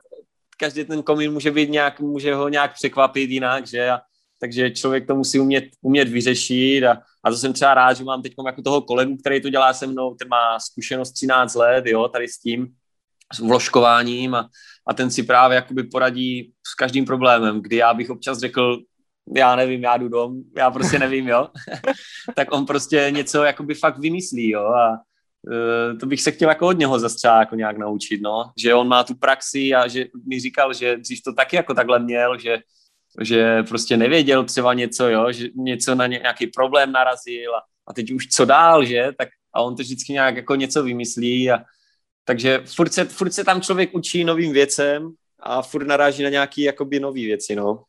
každý ten komín může být nějak, může ho nějak překvapit jinak, že? A, takže člověk to musí umět, umět vyřešit a, a to jsem třeba rád, že mám teď jako toho kolegu, který to dělá se mnou, ten má zkušenost 13 let, jo, tady s tím, s vložkováním a, a ten si právě jakoby poradí s každým problémem, kdy já bych občas řekl, já nevím, já jdu dom, já prostě nevím, jo, tak on prostě něco jakoby fakt vymyslí, jo, a uh, to bych se chtěl jako od něho zase třeba jako nějak naučit, no, že on má tu praxi a že mi říkal, že dřív to taky jako takhle měl, že že prostě nevěděl třeba něco, jo, že něco na nějaký problém narazil a, a teď už co dál, že, tak a on to vždycky nějak jako něco vymyslí a takže furt se, furt se tam člověk učí novým věcem a furt naráží na nějaký jakoby nový věci, no.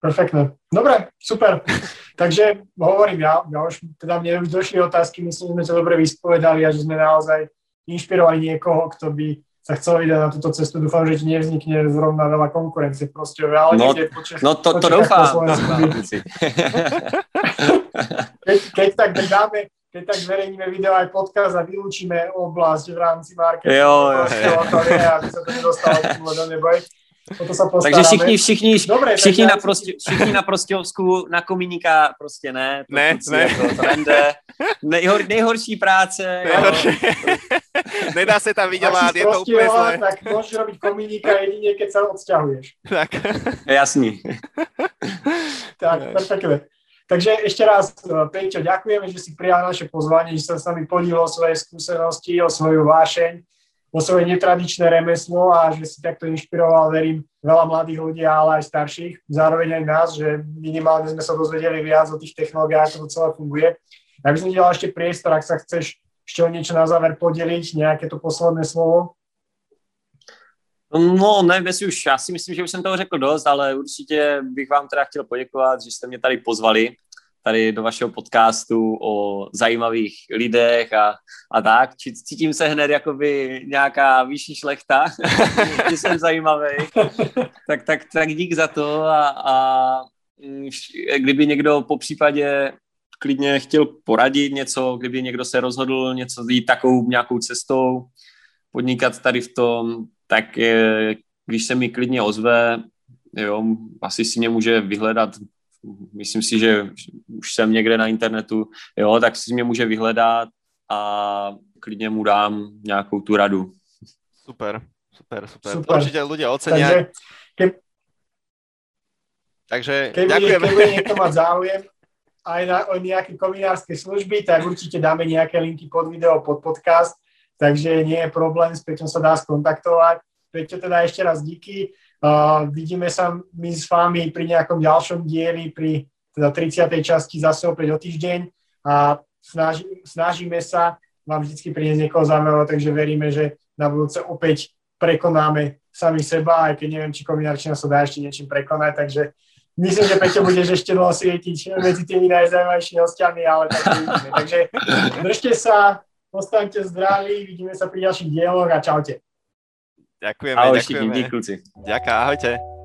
Perfektné. Dobre, super. Takže hovorím, ja, ja už, teda mne už došli otázky, myslím, že sme to dobre vyspovedali a že sme naozaj inšpirovali niekoho, kto by sa chcel vydať na túto cestu. Dúfam, že ti nevznikne zrovna veľa konkurencie proste, ale no, počas, no to, to doufám. keď, keď tak dáme, keď tak zverejníme video aj podcast a vylúčime oblasť v rámci marketingu. Jo, jo, jo. To je, aby sa to nedostalo do neboj. Takže všichni, všichni, Dobre, všichni, na prostě, všichni na Prostějovsku, na komíníka prostě ne. To ne, ne. To, to nende. Nejhor, nejhorší práce. Nejhorší. Nedá se tam vydělat, je to úplně zlé. Tak môžeš robiť komínika jedině, keď sa odsťahuješ. Tak. Jasný. tak, perfektne. Takže ešte raz, eh, Peťo, ďakujeme, že si prijal naše pozvanie, že sa s nami podílil o svoje skúsenosti, o svoju vášeň o svoje netradičné remeslo a že si takto inšpiroval, verím, veľa mladých ľudí, ale aj starších. Zároveň aj nás, že minimálne sme sa dozvedeli viac o tých technológiách, ako to celé funguje. Ja by som ti ešte priestor, ak sa chceš ešte o niečo na záver podeliť, nejaké to posledné slovo. No, nevím, jestli už, já si myslím, že už jsem toho řekl dost, ale určitě bych vám teda chtěl poděkovat, že jste mě tady pozvali tady do vašeho podcastu o zajímavých lidech a, a tak. Cítím se hned jakoby nějaká vyšší šlechta, že jsem zajímavý. tak, tak, tak dík za to a, a kdyby někdo po případě klidně chtěl poradit něco, kdyby někdo se rozhodl něco jít takovou nějakou cestou, podnikat tady v tom, tak je, když se mi klidně ozve, jo, asi si mě může vyhledat myslím si, že už jsem někde na internetu, jo, tak si mě může vyhledat a klidně mu dám nějakou tu radu. Super, super, super. super. Určitě lidé ocení. Takže, ke... Takže keby, ďakujeme. Keby niekto mať záujem aj na, o nejaké kominárske služby, tak určite dáme nejaké linky pod video, pod podcast, takže nie je problém, s Peťom sa dá skontaktovať. Peťo, teda ešte raz díky. Uh, vidíme sa my s vami pri nejakom ďalšom dieli, pri teda 30. časti zase opäť o týždeň a snaži, snažíme sa vám vždy priniesť niekoho zaujímavého, takže veríme, že na budúce opäť prekonáme sami seba, aj keď neviem, či kombinačná sa dá ešte niečím prekonať, takže myslím, že Peťo budeš ešte dlho svietiť medzi tými najzaujímavejšími hostiami, ale tak. Takže držte sa, ostaňte zdraví, vidíme sa pri ďalších dieloch a čaute. Ďakujeme, Ahoj, ďakujeme. Díky, kluci. Ďakujem, ahojte.